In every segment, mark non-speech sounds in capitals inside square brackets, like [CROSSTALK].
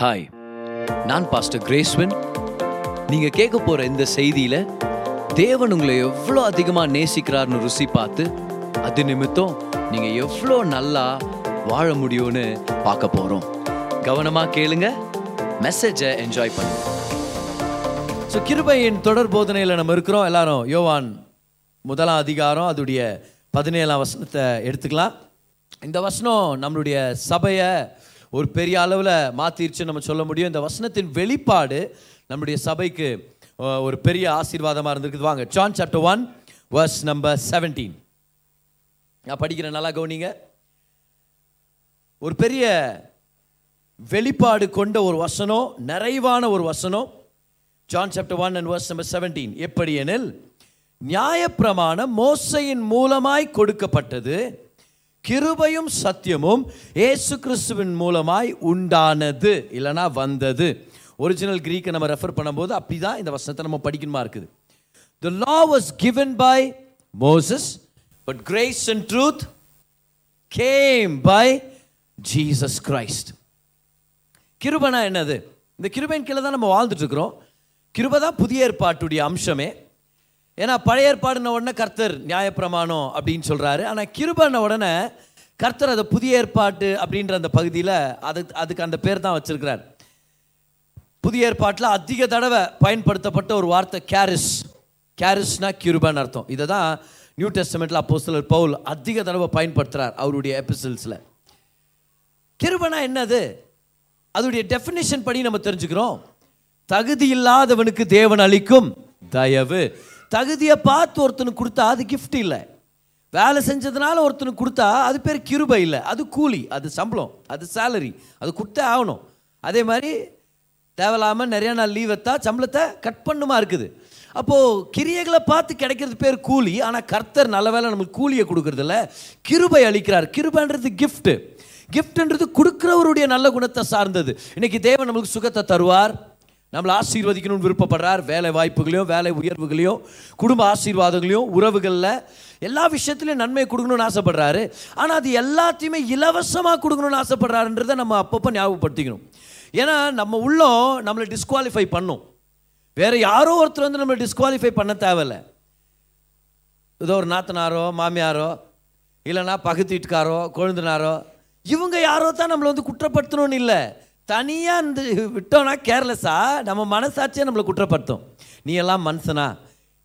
Hi நான் pastor கிரேஸ்வன் நீங்கள் கேட்க போகிற இந்த செய்தியில் தேவன் உங்களை எவ்வளோ அதிகமாக நேசிக்கிறார்னு ருசி பார்த்து அது நிமித்தம் நீங்கள் எவ்வளோ நல்லா வாழ முடியும்னு பார்க்க போகிறோம் கவனமாக கேளுங்க மெசேஜை என்ஜாய் பண்ணுங்க. ஸோ கிருபையின் தொடர் போதனையில் நம்ம இருக்கிறோம். எல்லாரும் யோவான் முதலாம் அதிகாரம் அதுடைய பதினேழாம் வசனத்தை எடுத்துக்கலாம். இந்த வசனம் நம்மளுடைய சபையை ஒரு பெரிய அளவில் மாற்றிருச்சுன்னு நம்ம சொல்ல முடியும். இந்த வசனத்தின் வெளிப்பாடு நம்முடைய சபைக்கு ஒரு பெரிய ஆசீர்வாதமாக இருந்திருக்குது. வாங்க John chapter one verse number seventeen நான் படிக்கிறேன் நல்லா கவனிங்க. ஒரு பெரிய வெளிப்பாடு கொண்ட ஒரு வசனம் நிறைவான ஒரு வசனம் John chapter one and verse number seventeen எப்படி எனில் நியாயப்பிரமாணம் மோசையின் மூலமாய் கொடுக்கப்பட்டது. கிருபையும் சத்தியமும் ஏசு கிறிஸ்துவின் மூலமாய் உண்டானது இல்லைனா வந்தது. ஒரிஜினல் கிரீக்கை நம்ம ரெஃபர் பண்ணும்போது அப்படிதான் இந்த வசனத்தை நம்ம படிக்கணுமா இருக்குது. The law was given by Moses but grace and truth came by Jesus Christ கிருபனா என்னது? இந்த கிருபையின் கீழே தான் நம்ம வாழ்ந்துட்டுருக்குறோம். கிருபை தான் புதிய ஏற்பாட்டுடைய அம்சமே. ஏன்னா பழைய ஏற்பாடுன உடனே கர்த்தர் நியாயப்பிரமாணம் அப்படின்னு சொல்கிறாரு ஆனால் கிருபன உடனே கர்த்தர் அதை புதிய ஏற்பாட்டு அப்படின்ற அந்த பகுதியில் அது அதுக்கு அந்த பேர் தான் வச்சுருக்கிறார். புதிய ஏற்பாட்டில் அதிக தடவை பயன்படுத்தப்பட்ட ஒரு வார்த்தை கேரிஸ். கேரிஸ்னா கிருபன் அர்த்தம். இதை தான் நியூ டெஸ்டமெண்ட்டில் அப்போஸ்தலர் பவுல் அதிக தடவை பயன்படுத்துகிறார் அவருடைய எபிசல்ஸில் கிருபனா என்னது? அதோடைய டெஃபினேஷன் படி நம்ம தெரிஞ்சுக்கிறோம். தகுதி இல்லாதவனுக்கு தேவன் அளிக்கும் தயவு. தகுதியை பார்த்து ஒருத்தனுக்கு கொடுத்தா அது கிஃப்ட் இல்லை. வேலை செஞ்சதுனால ஒருத்தனுக்கு கொடுத்தா அது பேர் கிருபை இல்லை. அது கூலி அது சம்பளம் அது சேலரி அது கொடுத்தே ஆகணும். அதே மாதிரி தேவையில்லாமல் நிறைய நாள் லீவ் எத்தா சம்பளத்தை கட் பண்ணுமா இருக்குது. அப்போது கிரியைகளை பார்த்து கிடைக்கிறது பேர் கூலி. ஆனால் கர்த்தர் நல்ல வேலை நமக்கு கூலியை கொடுக்கறதில்ல கிருபை அளிக்கிறார். கிருபைன்றது கிஃப்ட்டு கிஃப்ட்ன்றது கொடுக்குறவருடைய நல்ல குணத்தை சார்ந்தது. இன்றைக்கி தேவன் நம்மளுக்கு சுகத்தை தருவார். நம்மளை ஆசீர்வதிக்கணும்னு விருப்பப்படுறார். வேலை வாய்ப்புகளையும் வேலை உயர்வுகளையும் குடும்ப ஆசீர்வாதங்களையும் உறவுகளில் எல்லா விஷயத்துலையும் நன்மையை கொடுக்கணும்னு ஆசைப்படுறாரு. ஆனால் அது எல்லாத்தையுமே இலவசமாக கொடுக்கணும்னு ஆசைப்படுறாருன்றதை நம்ம அப்பப்போ ஞாபகப்படுத்திக்கணும். ஏன்னா நம்ம உள்ளம் நம்மளை டிஸ்குவாலிஃபை பண்ணும். வேறு யாரோ ஒருத்தர் வந்து நம்மளை டிஸ்குவாலிஃபை பண்ண தேவையில்லை. ஏதோ ஒரு நாத்தனாரோ மாமியாரோ இல்லைன்னா பக்கத்து வீட்டுக்காரோ கொழுந்தனாரோ இவங்க யாரோ தான் நம்மளை வந்து குற்றப்படுத்தணும்னு இல்லை. தனியாக இந்த விட்டோம்னா கேர்லெஸ்ஸாக நம்ம மனசாட்சியே நம்மளை குற்றப்படுத்தும். நீ எல்லாம் மனுஷனா?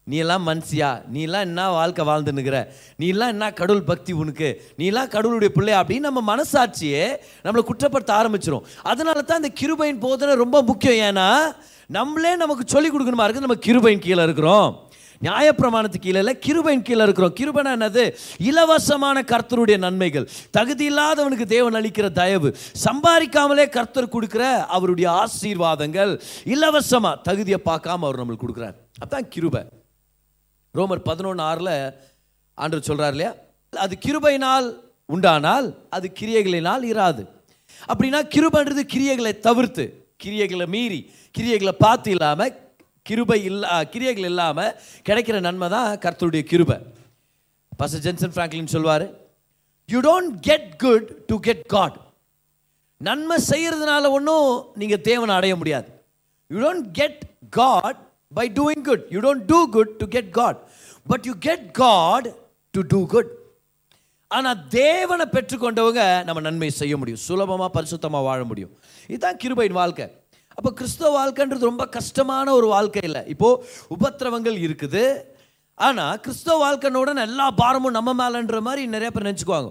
நீ எல்லாம் மனுஷியா? நீ எல்லாம் என்ன வாழ்க்கை வாழ்ந்துன்னுக்கிற நீ எல்லாம் என்ன கடவுள் பக்தி உனக்கு? நீ எல்லாம் கடவுளுடைய பிள்ளை அப்படின்னு நம்ம மனசாட்சியே நம்மளை குற்றப்படுத்த ஆரம்பிச்சிரும். அதனால தான் இந்த கிருபையின் போதனை ரொம்ப முக்கியம். ஏன்னா நம்மளே நமக்கு சொல்லிக் கொடுக்கணுமா இருக்குது? நம்ம கிருபையின் கீழே இருக்கிறோம். நியாயப்பிரமாணத்துக்கு கீழே இல்லை கிருபையின் கீழே இருக்கிறோம். கிருபனா என்னது? இலவசமான கர்த்தருடைய நன்மைகள். தகுதி இல்லாதவனுக்கு தேவன் அளிக்கிற தயவு. சம்பாதிக்காமலே கர்த்தர் கொடுக்குற அவருடைய ஆசீர்வாதங்கள். இலவசமாக தகுதியை பார்க்காம அவர் நம்மளுக்கு கொடுக்குறார். அதுதான் கிருபை. ரோமர் பதினொன்று ஆறில் ஆண்டவர் சொல்கிறார் இல்லையா? அது கிருபையினால் உண்டானால் அது கிரியைகளினால் இராது. அப்படின்னா கிருபன்றது கிரியைகளை தவிர்த்து கிரியைகளை மீறி கிரியைகளை பார்த்து இல்லாமல் கிருபை இல்லா கிரியைகள் இல்லாமல் கிடைக்கிற நன்மை தான் கர்த்தருடைய கிருபை. பச ஜென்சன் ஃப்ராங்க்லின் சொல்வார் you don't get good to get God நன்மை செய்கிறதுனால ஒன்றும் நீங்கள் தேவனை அடைய முடியாது. You don't get God by doing good you don't do good to get God but you get God to do good ஆனால் தேவனை பெற்றுக்கொண்டவங்க நம்ம நன்மை செய்ய முடியும். சுலபமாக பரிசுத்தமாக வாழ முடியும். இதுதான் கிருபையின் வாழ்க்கை. அப்போ கிறிஸ்தவ வாழ்க்கைன்றது ரொம்ப கஷ்டமான ஒரு வாழ்க்கை இல்லை. இப்போது உபத்திரவங்கள் இருக்குது. ஆனால் கிறிஸ்தவ வாழ்க்கைனோட எல்லா பாரமும் நம்ம மேலன்ற மாதிரி நிறைய பேர் நினச்சிக்குவாங்க.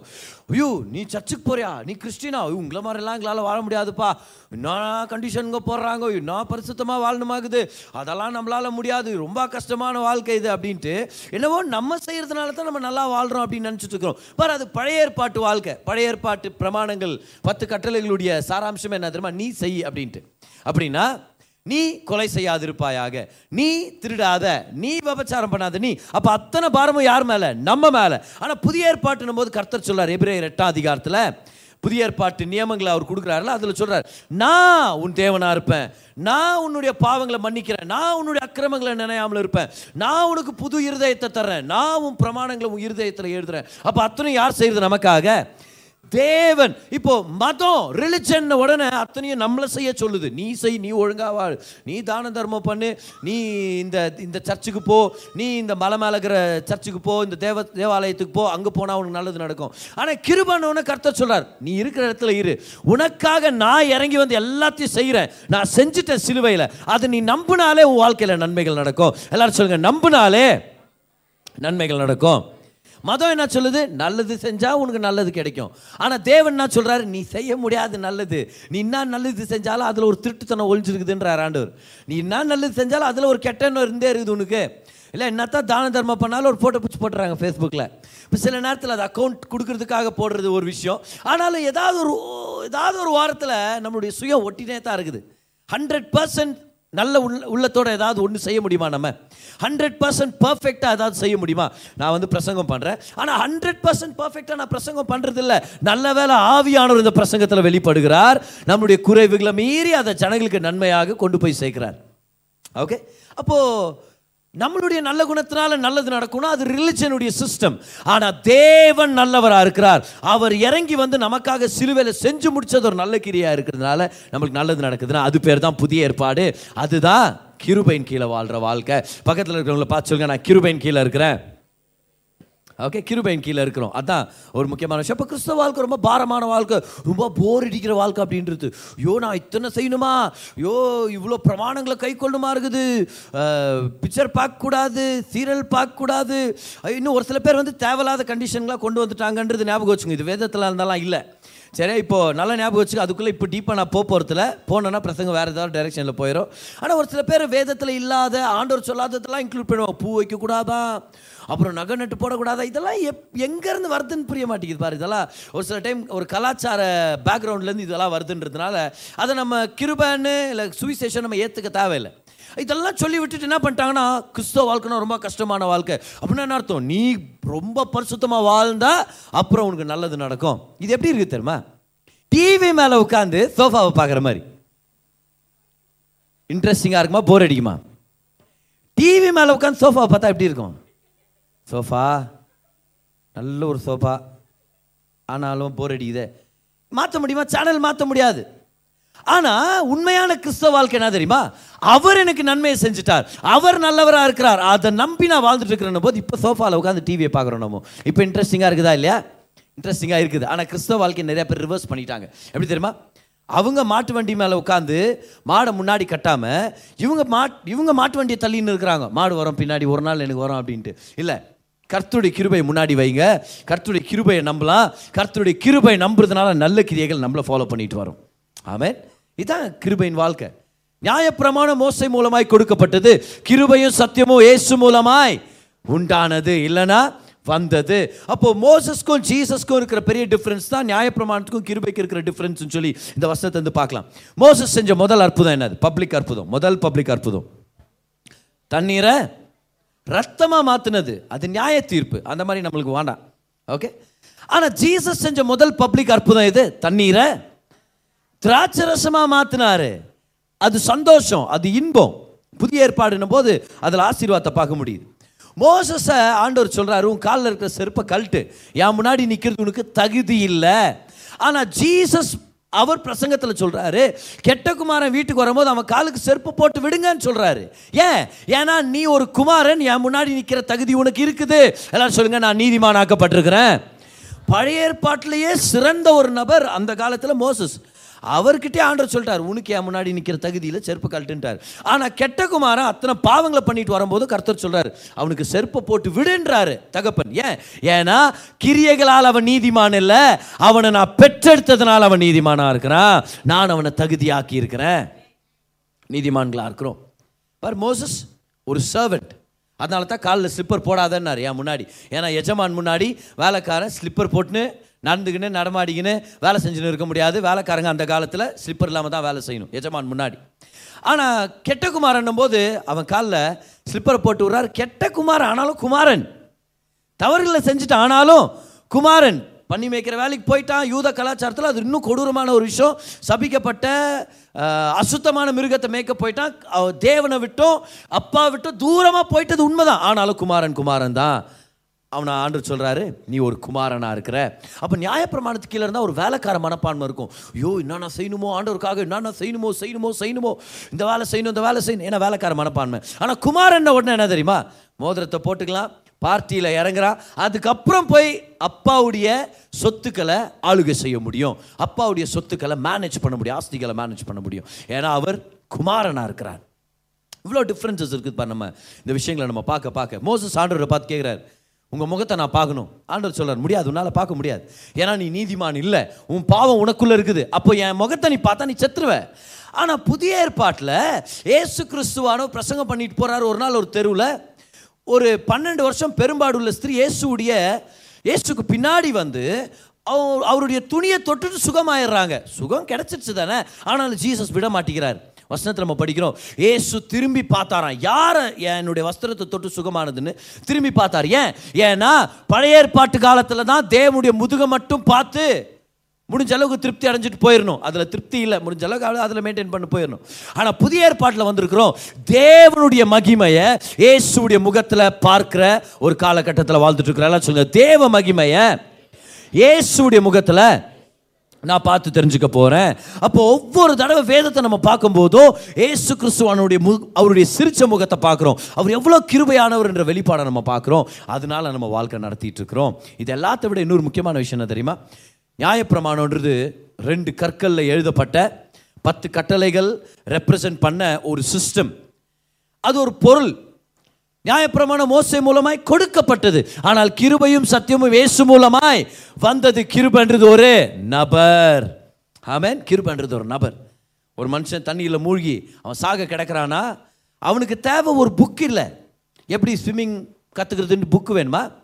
ஐயோ நீ சர்ச்சுக்கு போறியா? நீ கிறிஸ்டினா? ஐயோ உங்களை மாதிரிலாம் எங்களால் வாழ முடியாதுப்பா. என்ன கண்டிஷனுங்க போடுறாங்க? நான் பரிசுத்தமாக வாழணுமாகுது அதெல்லாம் நம்மளால முடியாது. ரொம்ப கஷ்டமான வாழ்க்கை இது அப்படின்ட்டு என்னவோ நம்ம செய்கிறதுனால தான் நம்ம நல்லா வாழ்கிறோம் அப்படின்னு நினச்சிட்டு இருக்கிறோம். பார் அது பழைய ஏற்பாட்டு வாழ்க்கை. பழைய ஏற்பாட்டு பிரமாணங்கள் பத்து கட்டளைகளுடைய சாராம்சம் என்ன தெரியுமா? நீ செய் அப்படின்ட்டு. அப்படின்னா நீ கொலை செய்யாதிருப்பாயாக. நீ திருடாத. நீ விபச்சாரம் பண்ணாத. நீ. அப்போ அத்தனை பாரமும் யார் மேலே? நம்ம மேலே. ஆனால் புதிய ஏற்பாட்டுன்னும் போது கர்த்தர் சொல்லார் எபிரேயர் எட்டாம் அதிகாரத்தில் புதிய ஏற்பாட்டு நியமங்களை அவர் கொடுக்குறாருல அதில் சொல்கிறார் நான் உன் தேவனாக இருப்பேன். நான் உன்னுடைய பாவங்களை மன்னிக்கிறேன். நான் உன்னுடைய அக்கிரமங்களை நினையாமல் இருப்பேன். நான் உனக்கு புது இருதயத்தை தர்றேன். நான் உன் பிரமாணங்களை உன் இருதயத்தில் எழுதுறேன். அப்போ அத்தனை யார் செய்கிறது நமக்காக? தேவன். இப்போ மதம் ரிலிஜன் உடனே அத்தனையும் நம்மளை செய்ய சொல்லுது. நீ செய் நீ ஒழுங்காக வாழ் நீ தான தர்மம் பண்ணு. நீ இந்த இந்த சர்ச்சுக்கு போ. நீ இந்த மலை மேல இருக்கிற சர்ச்சுக்கு போ. இந்த தேவ தேவாலயத்துக்கு போ. அங்கே போனால் உனக்கு நல்லது நடக்கும். ஆனால் கிருபன்னு கர்த்தர் சொல்கிறார் நீ இருக்கிற இடத்துல இரு. உனக்காக நான் இறங்கி வந்து எல்லாத்தையும் செய்கிறேன் நான் செஞ்சுட்டேன் சிலுவையில். அது நீ நம்பினாலே உன் வாழ்க்கையில் நன்மைகள் நடக்கும். எல்லாரும் சொல்லுங்கள் நம்பினாலே நன்மைகள் நடக்கும். மதம் என்ன சொல்லுது? நல்லது செஞ்சால் உனக்கு நல்லது கிடைக்கும். ஆனால் தேவன் என்ன சொல்கிறாரு நீ செய்ய முடியாது நல்லது. நீ என்ன நல்லது செஞ்சாலும் அதில் ஒரு திருட்டுத்தனம் ஒழிஞ்சிருக்குதுன்றார் ஆண்டவர். நீ என்ன நல்லது செஞ்சாலும் அதில் ஒரு கெட்ட இருந்தே இருக்குது உனக்கு. இல்லை என்னத்தான் தான தர்மம் பண்ணாலும் ஒரு ஃபோட்டோ பிடிச்சி போட்டுறாங்க ஃபேஸ்புக்கில் இப்போ சில நேரத்தில் அது அக்கௌண்ட் கொடுக்கறதுக்காக போடுறது ஒரு விஷயம். ஆனாலும் ஏதாவது ஒரு ஏதாவது ஒரு வாரத்தில் நம்மளுடைய சுயம் ஒட்டினே தான் இருக்குது. ஹண்ட்ரட் பர்சன்ட் நல்ல உள்ள உள்ளத்தோட ஏதாவது ஒன்று செய்ய முடியுமா நம்ம? ஹண்ட்ரட் பர்சன்ட் பர்ஃபெக்டாக ஏதாவது செய்ய முடியுமா? நான் வந்து பிரசங்கம் பண்ணுறேன் ஆனால் ஹண்ட்ரட் பர்சன்ட் பர்ஃபெக்டாக நான் பிரசங்கம் பண்ணுறது இல்லை நல்ல வேலை ஆவியானவர் இந்த பிரசங்கத்தில் வெளிப்படுகிறார். நம்முடைய குறைவுகளை மீறி அதை ஜனங்களுக்கு நன்மையாக கொண்டு போய் சேர்க்கிறார். ஓகே அப்போது நம்மளுடைய நல்ல குணத்தினால நல்லது நடக்கும்னா அது ரிலிஜனுடைய சிஸ்டம். ஆனால் தேவன் நல்லவராக இருக்கிறார். அவர் இறங்கி வந்து நமக்காக சிலுவையில் செஞ்சு முடிச்சது ஒரு நல்ல கிரியா இருக்கிறதுனால நம்மளுக்கு நல்லது நடக்குதுன்னா அது பேர் தான் புதிய ஏற்பாடு. அதுதான் கிருபையின் கீழே வாழ்கிற வாழ்க்கை. பக்கத்தில் இருக்கிறவங்கள பார்த்து சொல்லுங்க நான் கிருபையின் கீழே இருக்கிறேன். ஓகே கிருபையின் கீழே இருக்கிறோம். அதான் ஒரு முக்கியமான விஷயம். இப்போ கிறிஸ்தவ வாழ்க்கை ரொம்ப பாரமான வாழ்க்கை. ரொம்ப போர் அடிக்கிற வாழ்க்கை அப்படின்றது. ஐயோ நான் இத்தனை செய்யணுமா? ஐயோ இவ்வளோ பிரமாணங்களை கை கொள்ளுமா இருக்குது? பிக்சர் பார்க்கக்கூடாது சீரியல் பார்க்கக்கூடாது. இன்னும் ஒரு சில பேர் வந்து தேவையில்லாத கண்டிஷன்களாக கொண்டு வந்துட்டாங்கன்றது ஞாபகம் வச்சுங்க இது வேதத்தில் இருந்தாலாம் இல்லை. சரி இப்போ நல்லா ஞாபகம் வச்சுக்க அதுக்குள்ளே இப்போ டீப்பாக நான் போக போகிறதுல போனேன்னா பிரசங்க வேறு ஏதாவது டைரெக்ஷனில் போயிடும் ஆனால் ஒரு சில பேர் வேதத்தில் இல்லாத ஆண்டவர் சொல்லாததெல்லாம் இன்க்ளூட் பண்ணுவோம் பூ வைக்கக்கூடாதா? அப்புறம் நகை நட்டு போடக்கூடாதா? இதெல்லாம் எப் எங்கேருந்து வருதுன்னு புரிய மாட்டேங்குது பாரு. இதெல்லாம் ஒரு சில டைம் ஒரு கலாச்சார பேக்ரவுண்ட்லேருந்து இதெல்லாம் வருதுன்றதுனால அதை நம்ம கிருபன்னு இல்லை சுவிசேஷன் நம்ம ஏற்றுக்க தேவையில்லை. இதெல்லாம் சொல்லி விட்டுட்டு என்ன பண்ணிட்டாங்கன்னா கிறிஸ்தவ வாழ்க்கைனா ரொம்ப கஷ்டமான வாழ்க்கை. அப்படின்னா என்ன அர்த்தம்? நீ ரொம்ப பரிசுத்தமாக வாழ்ந்தா அப்புறம் உனக்கு நல்லது நடக்கும். இது எப்படி இருக்குது தெரியுமா? டிவி மேலே உட்காந்து சோஃபாவை பார்க்குற மாதிரி. இன்ட்ரெஸ்டிங்காக இருக்குமா? போர் அடிக்குமா? டிவி மேலே உட்காந்து சோஃபாவை பார்த்தா எப்படி இருக்கும்? சோஃபா நல்ல ஒரு சோஃபா ஆனாலும் போர் அடிக்குதே. மாற்ற முடியுமா? சேனல் மாற்ற முடியாது. ஆனால் உண்மையான கிறிஸ்தவ வாழ்க்கை என்ன தெரியுமா? அவர் எனக்கு நன்மையை செஞ்சுட்டார். அவர் நல்லவராக இருக்கிறார். அதை நம்பி நான் வாழ்ந்துட்டு இருக்கிறேன் போது இப்போ சோஃபாவில் உட்காந்து டிவியை பார்க்குறோம் நம்ம. இப்போ இன்ட்ரெஸ்டிங்காக இருக்குதா இல்லையா? இன்ட்ரெஸ்டிங்காக இருக்குது. ஆனால் கிறிஸ்தவ வாழ்க்கை நிறைய பேர் ரிவர்ஸ் பண்ணிட்டாங்க. எப்படி தெரியுமா? அவங்க மாட்டு வண்டி மேலே உட்காந்து மாடை முன்னாடி கட்டாமல் இவங்க மாட் இவங்க மாட்டு வண்டியை தள்ளின்னு இருக்கிறாங்க. மாடு வரும் பின்னாடி ஒரு நாள் எனக்கு வரும் அப்படின்ட்டு. இல்லை கர்த்துடைய கிருபை முன்னாடி வைங்க. கர்த்துடைய கிருபையை நம்பலாம். கர்த்துடைய கிருபை நம்புறதுனால நல்ல கிரியைகள் நம்மளை ஃபாலோ பண்ணிட்டு வரும். ஆமேன். இதான் கிருபையின் வாழ்க்கை. நியாயப்பிரமாணம் மோசை மூலமாய் கொடுக்கப்பட்டது. கிருபையும் சத்தியமும் இயேசு மூலமாய் உண்டானது. இல்லைனா? வந்தது. அப்போ மோசஸ்க்கும் ஜீசஸ்க்கும் இருக்கிற பெரிய டிஃப்ரென்ஸ் தான் நியாயப்பிரமாணத்துக்கும் கிருபைக்கு இருக்கிற டிஃப்ரென்ஸ் சொல்லி இந்த வசனத்தை வந்து பார்க்கலாம். மோசஸ் செஞ்ச முதல் அற்புதம் என்னது? பப்ளிக் அற்புதம். முதல் பப்ளிக் அற்புதம். தண்ணீரை ரத்தமாக மாற்றினது அது நியாய தீர்ப்பு. அந்த மாதிரி நம்மளுக்கு வேண்டாம். ஓகே ஆனால் ஜீசஸ் செஞ்ச முதல் பப்ளிக் அற்புதம் இது தண்ணீரை திராட்சை ரசமாக மாற்றினாரு அது சந்தோஷம் அது இன்பம். புதிய ஏற்பாடுன்னும் போது அதில் ஆசீர்வாதத்தை பார்க்க முடியுது. மோசஸை ஆண்டவர் சொல்கிறாரு உன் காலில் இருக்கிற செருப்பை கழட்டு. என் முன்னாடி நிற்கிறது உனக்கு தகுதி இல்லை. ஆனால் ஜீசஸ் அவர் பிரசங்கத்தில் சொல்கிறாரு கெட்ட குமாரன் வீட்டுக்கு வரும்போது அவன் காலுக்கு செருப்பு போட்டு விடுங்கன்னு சொல்கிறாரு ஏன்? ஏன்னா நீ ஒரு குமாரன் என் முன்னாடி நிற்கிற தகுதி உனக்கு இருக்குது. எல்லாரும் சொல்லுங்க நான் நீதிமான் ஆக்கப்பட்டிருக்கிறேன் பழைய ஏற்பாட்டிலேயே சிறந்த ஒரு நபர் அந்த காலத்தில் மோசஸ். அவர்கிட்டே ஆண்டர் சொல்லிட்டார் உனக்கு என் முன்னாடி நிற்கிற தகுதியில் செருப்பு கழட்டுன்ட்டார். ஆனால் கெட்ட குமாரன் அத்தனை பாவங்களை பண்ணிட்டு வரும்போது கர்த்தர் சொல்கிறார் அவனுக்கு செருப்பை போட்டு விடுன்றாரு. தகப்பன் ஏன்? ஏன்னா கிரியைகளால் அவன் நீதிமான் இல்லை அவனை நான் பெற்றெடுத்ததுனால் அவன் நீதிமானாக இருக்கிறான். நான் அவனை தகுதியாக்கி இருக்கிறேன். நீதிமான்களாக இருக்கிறோம். பார் மோசஸ் ஒரு சர்வெண்ட் அதனால தான் காலில் ஸ்லிப்பர் போடாதன்னாரு என் முன்னாடி? ஏன்னா எஜமான் முன்னாடி வேலைக்காரன் ஸ்லிப்பர் போட்டுன்னு நடந்துக்கின்னு நடமாடிக்கின்னு வேலை செஞ்சுன்னு இருக்க முடியாது. வேலைக்காரங்க அந்த காலத்தில் ஸ்லிப்பர் இல்லாமல் தான் வேலை செய்யணும். எஜமான் முன்னாடி. ஆனால் கெட்ட குமாரன்னும் போது அவன் காலில் ஸ்லிப்பரை போட்டு விட்றாரு. கெட்ட குமாரன் ஆனாலும் குமாரன். தவறுகளை செஞ்சுட்டு ஆனாலும் குமாரன். பண்ணி மேய்க்கிற வேலைக்கு போயிட்டான். யூத கலாச்சாரத்தில் அது இன்னும் கொடூரமான ஒரு விஷயம். சபிக்கப்பட்ட அசுத்தமான மிருகத்தை மேய்க்க போயிட்டான். தேவனை விட்டும். அப்பா விட்டும். தூரமாக போயிட்டது உண்மைதான். ஆனாலும் குமாரன் குமாரன் தான். அவனை ஆண்டு சொல்கிறாரு நீ ஒரு குமாரனா இருக்கிற. அப்போ நியாயப்பிரமாணத்துக்கு கீழே இருந்தால் ஒரு வேலைக்கார மனப்பான்மை இருக்கும். ஐயோ என்னென்ன செய்யணுமோ ஆண்டவருக்காக என்னென்ன செய்யணுமோ செய்யணுமோ செய்யணுமோ? இந்த வேலை செய்யணும் இந்த வேலை செய்யணும். ஏன்னா வேலைக்கார மனப்பான்மை. ஆனால் குமாரன் உடனே என்ன தெரியுமா? மோதிரத்தை போட்டுக்கலாம் பார்ட்டியில் இறங்குறான். அதுக்கப்புறம் போய் அப்பாவுடைய சொத்துக்களை ஆளுகை செய்ய முடியும். அப்பாவுடைய சொத்துக்களை மேனேஜ் பண்ண முடியும் ஆஸ்திகளை மேனேஜ் பண்ண முடியும். ஏன்னா அவர் குமாரனா இருக்கிறார். இவ்வளோ டிஃப்ரென்சஸ் இருக்குது நம்ம. இந்த விஷயங்களை நம்ம பார்க்க பார்க்க. மோசஸ் ஆண்டவரை பார்த்து கேட்குறாரு உங்கள் முகத்தை நான் பார்க்கணும். ஆண்டவர் சொல்கிறார் முடியாது உன்னால் பார்க்க முடியாது. ஏன்னா நீ நீதிமான் இல்லை. உன் பாவம் உனக்குள்ளே இருக்குது. அப்போ என் முகத்தை நீ பார்த்தா நீ செத்துருவ. ஆனால் புதிய ஏற்பாட்டில் ஏசு கிறிஸ்துவானோ பிரசங்கம் பண்ணிட்டு போகிறாரு ஒரு நாள் ஒரு தெருவில். ஒரு பன்னெண்டு வருஷம் பெரும்பாடு உள்ள ஸ்திரீ இயேசுடைய இயேசுக்கு பின்னாடி வந்து அவருடைய துணியை தொட்டுட்டு சுகமாயிடுறாங்க. சுகம் கிடைச்சிருச்சு தானே ஆனாலும் ஜீசஸ் விட மாட்டேங்கிறார் வசனத்தில் நம்ம படிக்கிறோம். ஏசு திரும்பி பார்த்தாராம். யாரை என்னுடைய வஸ்திரத்தை தொட்டு சுகமானதுன்னு? திரும்பி பார்த்தார். ஏன்? ஏன்னா பழைய ஏற்பாட்டு காலத்தில் தான் தேவனுடைய முதுகை மட்டும் பார்த்து முடிஞ்ச அளவுக்கு திருப்தி அடைஞ்சிட்டு போயிடணும் அதில் திருப்தி இல்லை. முடிஞ்ச அளவுக்கு அதில் மெயின்டைன் பண்ணி போயிடணும் ஆனால் புதிய ஏற்பாட்டில் வந்திருக்கிறோம். தேவனுடைய மகிமையை இயேசுடைய முகத்தில் பார்க்கிற ஒரு காலகட்டத்தில் வாழ்ந்துட்டு இருக்கிறாங்க சொல்லுங்கள் தேவ மகிமையை இயேசுடைய முகத்தில் நான் பார்த்து தெரிஞ்சுக்க போகிறேன் அப்போ ஒவ்வொரு தடவை வேதத்தை நம்ம பார்க்கும்போதோ ஏசு கிறிஸ்துவானுடைய மு அவருடைய சிரிச்ச முகத்தை பார்க்குறோம். அவர் எவ்வளோ கிருபையானவர் என்ற வெளிப்பாடை நம்ம பார்க்குறோம். அதனால நம்ம வாழ்க்கை நடத்திட்டு இருக்கிறோம். இது எல்லாத்த விட இன்னொரு முக்கியமான விஷயம் என்ன தெரியுமா? நியாயப்பிரமாணன்றது ரெண்டு கற்களில் எழுதப்பட்ட பத்து கட்டளைகள் ரெப்ரசன்ட் பண்ண ஒரு சிஸ்டம் அது ஒரு பொருள். நியாயப்பிரமாணம் மோசை மூலமாய் கொடுக்கப்பட்டது. ஆனால் கிருபையும் சத்தியமும் இயேசு மூலமாய் வந்தது. கிருபன்றது ஒரு நபர். ஆமேன். கிருபன்றது ஒரு நபர். ஒரு மனுஷன் தண்ணியில் மூழ்கி அவன் சாக கிடக்கிறானா? அவனுக்கு தேவை ஒரு புக் இல்லை. எப்படி ஸ்விம்மிங் கற்றுக்கிறதுன்னு புக்கு வேணுமா?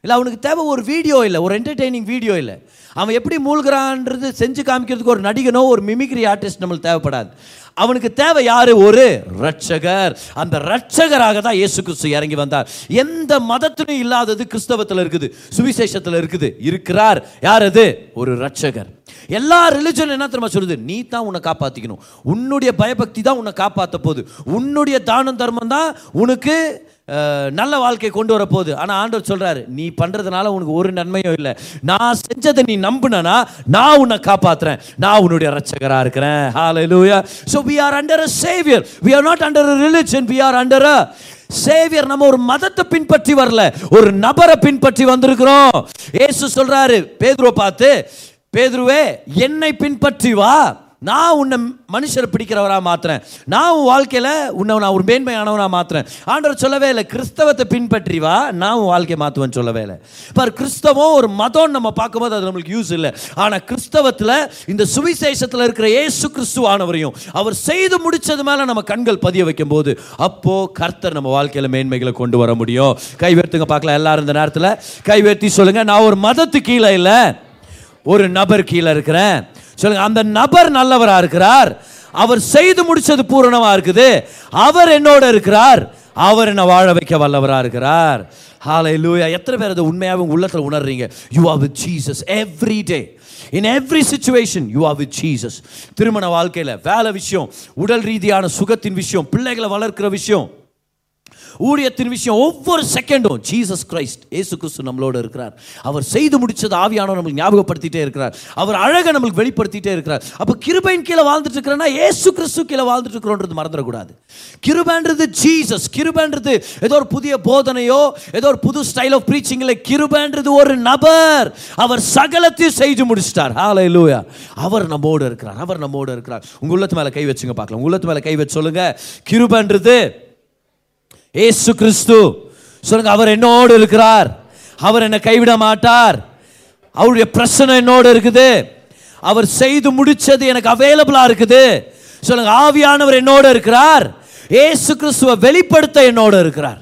இல்லை அவனுக்கு தேவை ஒரு வீடியோ இல்லை. ஒரு என்டர்டெய்னிங் வீடியோ இல்லை. அவன் எப்படி மூழ்கிறான்றது செஞ்சு காமிக்கிறதுக்கு ஒரு நடிகனோ ஒரு மிமிக்ரி ஆர்டிஸ்ட் நம்மளுக்கு தேவைப்படாது. அவனுக்கு தேவை யாரு? ஒரு ரட்சகர் அந்த ரட்சகராக தான் இயேசு கிறிஸ்து இறங்கி வந்தார். எந்த மதத்திலும் இல்லாதது கிறிஸ்தவத்தில் இருக்குது. சுவிசேஷத்தில் இருக்குது. இருக்கிறார். யார் அது? ஒரு ரட்சகர் எல்லா ரிலிஜன் என்ன தெரியுமா சொல்லுது? நீ தான் உன்னை காப்பாற்றிக்கணும் உன்னுடைய பயபக்தி தான் உன்னை காப்பாற்ற போகுது. உன்னுடைய தானம் தர்மம் தான் உனக்கு நல்ல வாழ்க்கை கொண்டு வர போகுது ஆனால் ஆண்டவர் சொல்கிறாரு நீ பண்ணுறதுனால உனக்கு ஒரு நன்மையும் இல்லை. நான் செஞ்சதை நீ நம்புனா நான் உன்னை காப்பாத்துறேன். நான் உன்னுடைய ரச்சகராக இருக்கிறேன். Hallelujah so we are under a saviour we are not under a religion we are under a saviour நம்ம ஒரு மதத்தை பின்பற்றி வரல. ஒரு நபரை பின்பற்றி வந்திருக்கிறோம். ஏசு சொல்கிறாரு பேதுருவை பார்த்து பேதுருவே என்னை பின்பற்றி வா. நான் உன்னை மனுஷரை பிடிக்கிறவராக மாற்றுறேன் நான் உன் வாழ்க்கையில் உன்னை நான் ஒரு மேன்மையானவனாக மாற்றுறேன் ஆண்டவர் சொல்லவே இல்லை கிறிஸ்தவத்தை பின்பற்றி வா நான் உன் வாழ்க்கையை மாற்றுவேன் சொல்லவே இல்லை. பார் கிறிஸ்தவம் ஒரு மதம் நம்ம பார்க்கும்போது அது நம்மளுக்கு யூஸ் இல்லை. ஆனால் கிறிஸ்தவத்தில் இந்த சுவிசேஷத்தில் இருக்கிற ஏசு கிறிஸ்துவானவரையும் அவர் செய்து முடித்தது மேலே நம்ம கண்கள் பதிய வைக்கும் போது அப்போது கர்த்தர் நம்ம வாழ்க்கையில் மேன்மைகளை கொண்டு வர முடியும். கைவேர்த்துங்க பார்க்கலாம் எல்லாரும் இந்த நேரத்தில் கைவேர்த்தி சொல்லுங்கள் நான் ஒரு மதத்து கீழே இல்லை ஒரு நபர் கீழே இருக்கிறேன். சொல்லுங்க அந்த நபர் நல்லவரா இருக்கிறார். அவர் செய்து முடிச்சது பூரணமா இருக்குது. அவர் என்னோட இருக்கிறார். அவர் என்னை வாழ வைக்க வல்லவரா இருக்கிறார். ஹாலை லூயா எத்தனை பேர் அதை உண்மையாக உள்ளத்தில் உணர்றீங்க? You are with Jesus every day in every situation you are with Jesus திருமண வாழ்க்கையில் வேலை விஷயம் உடல் ரீதியான சுகத்தின் விஷயம் பிள்ளைகளை வளர்க்கிற விஷயம். ஊழியத்தின் விஷயம் ஒவ்வொரு செகண்டும் ஜீசஸ் கிரைஸ்ட் ஏசு கிறிஸ்து நம்மளோட இருக்கிறார். அவர் செய்து முடிச்சது ஆவியானவர் நம்மளுக்கு ஞாபகப்படுத்திட்டே இருக்கிறார். அவர் அழகை நம்மளுக்கு வெளிப்படுத்திட்டே இருக்கிறார். அப்போ கிருபையின் கீழே வாழ்ந்துட்டு இருக்கிறேன்னா ஏசு கிறிஸ்து கீழே வாழ்ந்துட்டு இருக்கிறோன்றது மறந்துடக்கூடாது. கிருபன்றது ஜீசஸ் கிருபன்றது ஏதோ ஒரு புதிய போதனையோ ஏதோ ஒரு புது ஸ்டைல் ஆஃப் ப்ரீச்சிங் இல்லை. கிருபன்றது ஒரு நபர். அவர் சகலத்தையும் செய்து முடிச்சிட்டார். ஹalleluya அவர் நம்மோடு இருக்கிறார். அவர் நம்மோடு இருக்கிறார். உங்கள் உள்ளத்து மேலே கை வச்சுங்க பார்க்கலாம். உங்க உள்ளத்து கை வச்சு சொல்லுங்க. கிருபன்றது ஏசு கிறிஸ்து. சொல்லுங்க அவர் என்னோடு இருக்கிறார். அவர் என்னை கைவிட மாட்டார். அவருடைய பிரச்சனை என்னோடு இருக்குது. அவர் செய்து முடிச்சது எனக்கு அவைலபிளா இருக்குது. சொல்லுங்க ஆவியானவர் என்னோடு இருக்கிறார். ஏசு கிறிஸ்துவை வெளிப்படுத்த என்னோடு இருக்கிறார்.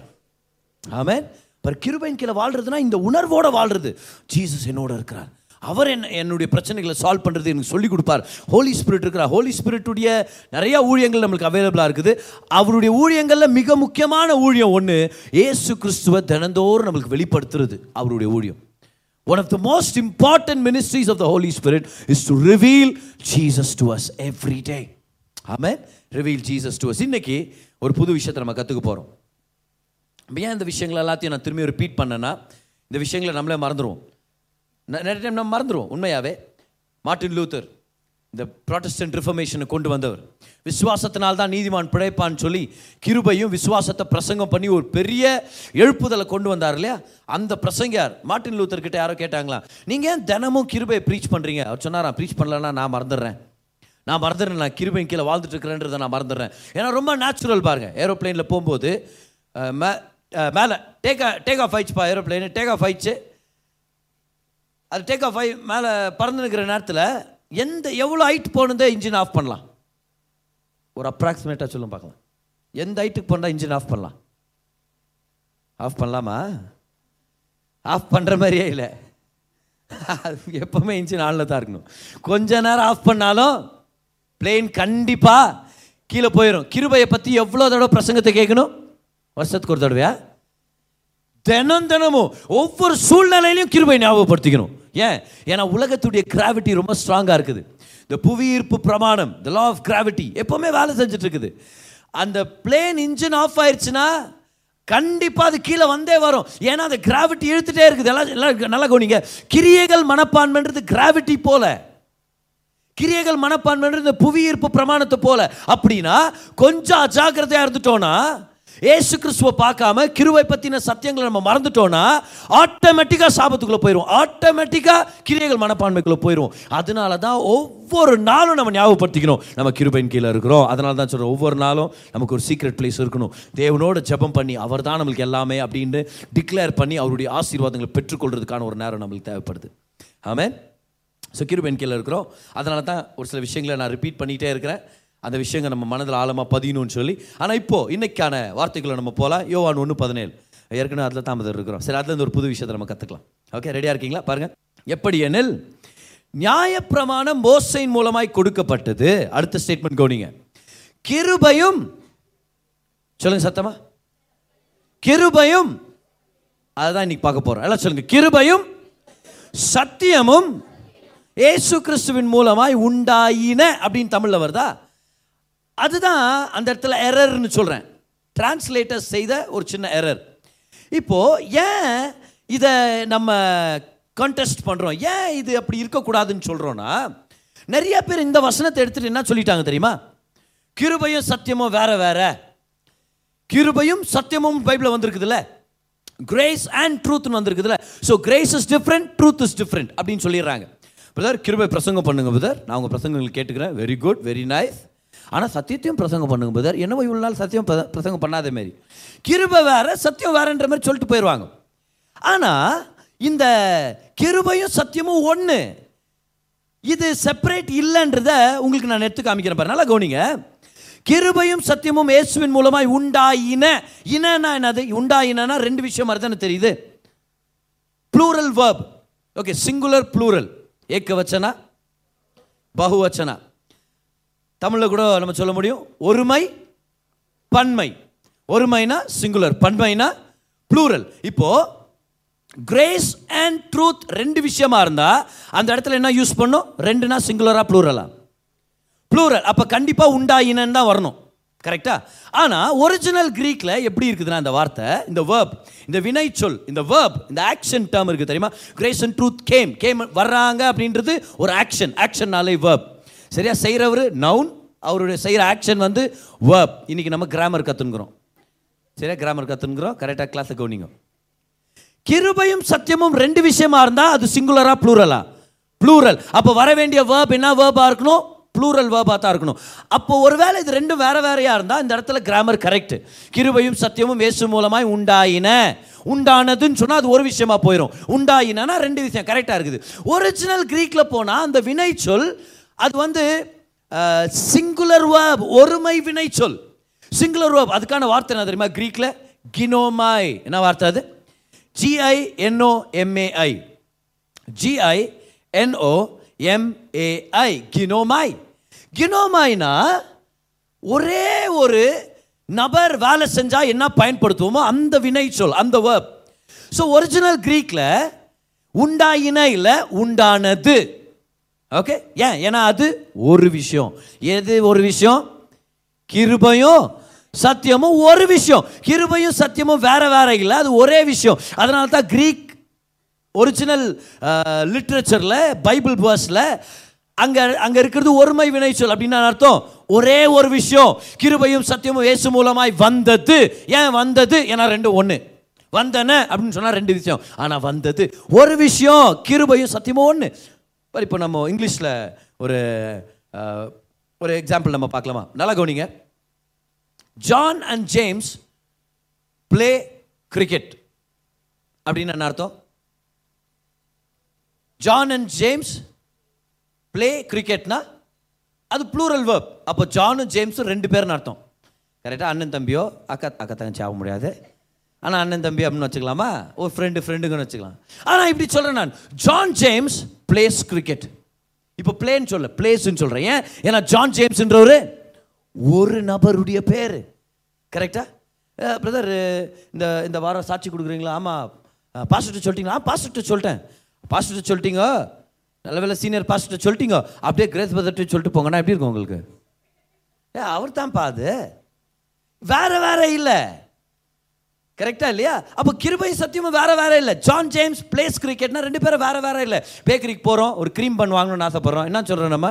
ஆமே பர் கிருபையின் கீழே வாழ்றதுனா இந்த உணர்வோட வாழ்றது. ஜீசஸ் என்னோட இருக்கிறார். அவர் என்ன என்னுடைய பிரச்சனைகளை சால்வ் பண்ணுறது எனக்கு சொல்லிக் கொடுப்பார். ஹோலி ஸ்பிரிட் இருக்கிறார் ஹோலி ஸ்பிரிட்டுடைய நிறைய ஊழியங்கள் நம்மளுக்கு அவைலபிளாக இருக்குது. அவருடைய ஊழியங்களில் மிக முக்கியமான ஊழியம் ஒன்று ஏசு கிறிஸ்துவை தினந்தோறும் நம்மளுக்கு வெளிப்படுத்துறது அவருடைய ஊழியம். One of the most important ministries of the Holy Spirit is to reveal Jesus to us every day Amen. Reveal Jesus to us இன்னைக்கு ஒரு புது விஷயத்தை நம்ம கற்றுக்க போகிறோம் ஏன் இந்த விஷயங்கள் எல்லாத்தையும் நான் திரும்பி ரிப்பீட் பண்ணேன்னா இந்த விஷயங்களை நம்மளே மறந்துடுவோம் நிறைய டைம் நம்ம மறந்துடுவோம் உண்மையாகவே மார்ட்டின் லூத்தர் இந்த ப்ராட்டஸ்டன்ட் ரிஃபர்மேஷனை கொண்டு வந்தவர். விசுவாசத்தினால் தான் நீதிமான் பிழைப்பான்னு சொல்லி கிருபையும் விசுவாசத்தை பிரசங்கம் பண்ணி ஒரு பெரிய எழுப்புதலை கொண்டு வந்தார் இல்லையா? அந்த பிரசங்கியார் மார்ட்டின் லூத்தர்கிட்ட யாரோ கேட்டாங்களா நீங்கள் ஏன் தினமும் கிருபையை ப்ரீச் பண்ணுறீங்க அவர் சொன்னாரா ப்ரீச் பண்ணலன்னா நான் மறந்துடுறேன். நான் மறந்துடுறேன் நான் கிருபையின் கீழே வாழ்ந்துட்டு இருக்கிறேன்றதை நான் மறந்துடுறேன். ஏன்னா ரொம்ப நேச்சுரல் பாருங்க ஏரோப்ளேனில் போகும்போது மே மேலே டேக் டேக் ஆஃப் ஆயிடுச்சுப்பா ஏரோப்ளைனு டேக் ஆஃப் ஆயிடுச்சு அது டேக் ஆஃப் ஆகி மேலே பறந்து நிற்கிற நேரத்தில் எந்த எவ்வளோ ஹைட் போனதே இன்ஜின் ஆஃப் பண்ணலாம். ஒரு அப்ராக்சிமேட்டாக சொல்லும் பார்க்கலாம். எந்த ஹைட்டுக்கு போனால் இன்ஜின் ஆஃப் பண்ணலாம்? ஆஃப் பண்ணலாமா? ஆஃப் பண்ணுற மாதிரியே இல்லை. அது எப்பவுமே இன்ஜின் ஆனில் தான் இருக்கணும். கொஞ்ச நேரம் ஆஃப் பண்ணாலும் பிளேன் கண்டிப்பாக கீழே போயிடும் கிருபையை பற்றி எவ்வளோ தடவை பிரசங்கத்தை கேட்கணும்? வருஷத்துக்கு ஒரு தடவையா? தினம் தினமும் ஒவ்வொரு சூழ்நிலையிலையும் கிருபை ஞாபகப்படுத்திக்கணும். ஏன்? ஏன்னா உலகத்துடைய கிராவிட்டி ரொம்ப ஸ்ட்ராங்காக இருக்குது. இந்த புவியீர்ப்பு பிரமாணம் த லா ஆஃப் கிராவிட்டி எப்போவுமே வேலை செஞ்சுட்டு இருக்குது அந்த பிளேன் இன்ஜின் ஆஃப் ஆயிடுச்சுன்னா கண்டிப்பாக அது கீழே வந்தே வரும். ஏன்னா அந்த கிராவிட்டி இழுத்துட்டே இருக்குது. எல்லாம் எல்லாம் நல்லா கவனிங்க. கிரியைகள் மனப்பான்மைன்றது கிராவிட்டி போல. கிரியைகள் மனப்பான்மைன்றது இந்த புவியீர்ப்பு பிரமாணத்தை போல. அப்படின்னா கொஞ்சம் அஜாக்கிரதையாக இருந்துட்டோன்னா ஏசு கிறிஸ்துவை பார்க்காம கிருவை பற்றின சத்தியங்களை நம்ம மறந்துட்டோம்னா ஆட்டோமேட்டிக்காக சாபத்துக்குள்ளே போயிடும் ஆட்டோமேட்டிக்காக கிரியைகள் மனப்பான்மைக்குள்ளே போயிடும் அதனால தான் ஒவ்வொரு நாளும் நம்ம ஞாபகப்படுத்திக்கணும். நம்ம கிருபையின் கீழே இருக்கிறோம். அதனால தான் சொல்கிறோம் ஒவ்வொரு நாளும் நமக்கு ஒரு சீக்ரெட் பிளேஸ் இருக்கணும். தேவனோட ஜெபம் பண்ணி அவர் தான் நம்மளுக்கு எல்லாமே அப்படின்னு டிக்ளேர் பண்ணி அவருடைய ஆசீர்வாதங்களை பெற்றுக்கொள்றதுக்கான ஒரு நேரம் நம்மளுக்கு தேவைப்படுது. ஆமென் ஸோ கிருபையின் கீழே இருக்கிறோம். அதனால தான் ஒரு சில விஷயங்களை நான் ரிப்பீட் பண்ணிகிட்டே இருக்கிறேன். அந்த விஷயங்கள் நம்ம மனதில் ஆழமாக பதியணும்னு சொல்லி. ஆனால் இப்போது இன்னைக்கான வார்த்தைகளை நம்ம போகலாம் யோவான் ஒன்று பதினேழு. ஏற்கனவே அதில் தாமதம் இருக்கிறோம். சரி அதில் இருந்து ஒரு புது விஷயத்தை நம்ம கற்றுக்கலாம் ஓகே ரெடியாக இருக்கீங்களா? பாருங்கள் எப்படி எனில் நியாயப்பிரமாணம் மோசையின் மூலமாய் கொடுக்கப்பட்டது. அடுத்த ஸ்டேட்மெண்ட் கோனிங்க கிருபையும் சொல்லுங்க சத்தமா? கிருபையும் அதுதான் இன்னைக்கு பார்க்க போறோம். எல்லாம் சொல்லுங்க. கிருபையும் சத்தியமும் ஏசு கிறிஸ்துவின் மூலமாய் உண்டாயின அப்படின்னு தமிழில் வருதா? அதுதான் அந்த இடத்துல எரர்னு சொல்கிறேன் டிரான்ஸ்லேட்டர் செய்த ஒரு சின்ன எரர் இப்போது ஏன் இதை நம்ம கண்டெஸ்ட் பண்ணுறோம் ஏன் இது அப்படி இருக்கக்கூடாதுன்னு சொல்கிறோன்னா நிறைய பேர் இந்த வசனத்தை எடுத்துகிட்டு என்ன சொல்லிட்டாங்க தெரியுமா? கிருபையும் சத்தியமும் வேற வேற. கிருபையும் சத்தியமும் பைபிளில் வந்திருக்குதுல்ல. கிரேஸ் அண்ட் ட்ரூத்னு வந்திருக்குதுல்ல. So grace is different truth is different அப்படின்னு சொல்லிடுறாங்க. பிரதர் கிருபை பிரசங்கம் பண்ணுங்க பிரதர் நான் உங்கள் பிரசங்கங்கள் கேட்டுக்கிறேன். வெரி குட் வெரி நைஸ் ஆனால் சத்தியத்தையும் பிரசங்கம் பண்ணுங்க பிரதர். என்னவோ இவ்வளோ நாள் சத்தியம் பிரசங்கம் பண்ணாத மாரி. கிருபை வேறு சத்தியம் வேறன்ற மாதிரி சொல்லிட்டு போயிடுவாங்க ஆனால் இந்த கிருபையும் சத்தியமும் ஒன்று இது செப்பரேட் இல்லைன்றத உங்களுக்கு நான் எடுத்து காமிக்கிறேன் பாரு. நல்லா கவனிங்க. கிருபையும் சத்தியமும் இயேசுவின் மூலமாய் உண்டாயின இனனா என்னது? உண்டாயினா ரெண்டு விஷயம் மாதிரி தானே தெரியுது. Plural verb okay singular plural ஏக்கவச்சனா? பகுவச்சனா? தமிழில் கூட நம்ம சொல்ல முடியும். ஒருமை பன்மை. ஒருமைனா சிங்குலர் பன்மைனா ப்ளூரல் இப்போ கிரேஸ் அண்ட் ட்ரூத் ரெண்டு விஷயமா இருந்தா அந்த இடத்துல என்ன யூஸ் பண்ணும்? ரெண்டுனா சிங்குலரா ப்ளூரலா ப்ளூரல் அப்போ கண்டிப்பாக உண்டாயினன்னு தான் வரணும். கரெக்டா ஆனால் ஒரிஜினல் க்ரீக்கில் எப்படி இருக்குதுன்னா இந்த வார்த்தை இந்த வேர்ப் இந்த வினை சொல் இந்த வேர்ப் இந்த ஆக்ஷன் டேர்ம் இருக்குது தெரியுமா? Grace and truth came came வர்றாங்க அப்படின்றது ஒரு ஆக்ஷன் ஆக்ஷன்னாலே வேர்ப் சரியா? செய்கிறவர் நவுன் அவருடைய செய்கிற ஆக்ஷன் வந்து வேர்ப் இன்றைக்கி நம்ம கிராமர் கற்றுங்கிறோம் சரியா? கிராமர் கற்றுங்கிறோம் கரெக்டாக கிளாஸை கவனிங்க. கிருபையும் சத்தியமும் ரெண்டு விஷயமா இருந்தால் அது சிங்குலரா ப்ளூரலா ப்ளூரல் அப்போ வர வேண்டிய வேர்ப் என்ன வேர்பாக இருக்கணும்? ப்ளூரல் வேர்பாக தான் இருக்கணும். அப்போ ஒருவேளை இது ரெண்டும் வேற வேறையாக இருந்தால் இந்த இடத்துல கிராமர் கரெக்ட் கிருபையும் சத்தியமும் இயேசு மூலமாய் உண்டாயின. உண்டானதுன்னு சொன்னால் அது ஒரு விஷயமா போயிடும் உண்டாயினா ரெண்டு விஷயம் கரெக்டாக இருக்குது. ஒரிஜினல் க்ரீக்கில் போனால் அந்த வினை சொல் அது வந்து சிங்குலர் வேர்ப் ஒருமை வினை சொல். சிங்குலர் வேர்ப் அதுக்கான வார்த்தை என்ன தெரியுமா? க்ரீக்கில் கினோமாய் என்ன வார்த்தை அது? G I N O M A I G I N O M A I கினோமாய் கினோமாய்னா ஒரே ஒரு நபர் வேலை செஞ்சால் என்ன பயன்படுத்துவோமோ அந்த வினை சொல் அந்த வேர்ப் ஸோ ஒரிஜினல் க்ரீக்கில் உண்டாயின இல்லை உண்டானது. ஓகே ஏன்? ஏன்னா அது ஒரு விஷயம். எது ஒரு விஷயம்? கிருபையும் சத்தியமும் ஒரு விஷயம். கிருபையும் சத்தியமும் வேற வேற இல்லை. அது ஒரே விஷயம். அதனால தான் கிரீக் ஒரிஜினல் லிட்ரேச்சரில் பைபிள் வேர்ஸில் அங்கே அங்கே இருக்கிறது ஒருமை வினை சொல் அப்படின்னு அர்த்தம். ஒரே ஒரு விஷயம். கிருபையும் சத்தியமும் இயேசு மூலமாய் வந்தது. ஏன் வந்தது? ஏன்னா ரெண்டு ஒன்று வந்தன அப்படின்னு சொன்னால் ரெண்டு விஷயம். ஆனால் வந்தது ஒரு விஷயம். கிருபையும் சத்தியமும் ஒன்று இப்போ நம்ம இங்கிலீஷில் ஒரு ஒரு எக்ஸாம்பிள் நம்ம பார்க்கலாமா? நல்லா கவனிங்க. John and James play cricket அப்படின்னு என்ன அர்த்தம்? ஜான் அண்ட் ஜேம்ஸ் ப்ளே கிரிக்கெட்னா அது ப்ளூரல் வேர்ப் அப்போ ஜானும் ஜேம்ஸும் ரெண்டு பேர்னு அர்த்தம். கரெக்டாக அண்ணன் தம்பியோ அக்கா அக்கா தங்கச்சி ஆக முடியாது. ஆனால் அண்ணன் தம்பி அப்படின்னு வச்சுக்கலாமா? ஒரு ஃப்ரெண்டு ஃப்ரெண்டுங்கன்னு வச்சுக்கலாம். ஆனால் இப்படி சொல்கிறேன் நான். ஜான் ஜேம்ஸ் பிளேஸ் கிரிக்கெட் இப்போ பிளேன்னு சொல்ல பிளேஸ்ன்னு சொல்கிறேன் ஏன்? ஏன்னா ஜான் ஜேம்ஸ்ன்றவர் ஒரு நபருடைய பேர். கரெக்டா பிரதர் இந்த இந்த வாரம் சாட்சி கொடுக்குறீங்களா? ஆமாம் பாஸ்டர்கிட்ட சொல்லிட்டீங்களா? பாஸ்டர்கிட்ட சொல்லிட்டேன். பாஸ்டர்கிட்ட சொல்லிட்டீங்க? நல்ல வேலை சீனியர் பாஸ்டர்கிட்ட சொல்லிட்டீங்க. அப்படியே கிரேஸ் பிரதர்கிட்ட சொல்லிட்டு போங்கன்னா எப்படி இருக்கும் உங்களுக்கு? ஏ அவர் தான்ப்பா அது. வேற வேற இல்லை. கரெக்டா இல்லையா? அப்போ கிருபை சத்தியமும் வேற வேற இல்லை. ஜான் ஜேம்ஸ் பிளேஸ் கிரிக்கெட்னா ரெண்டு பேரும் வேற வேற இல்லை. பேக்கரிக்கு போகிறோம் ஒரு க்ரீம் பன் வாங்கணும்னு ஆசைப்படுறோம். என்ன சொல்கிறோம் நம்ம?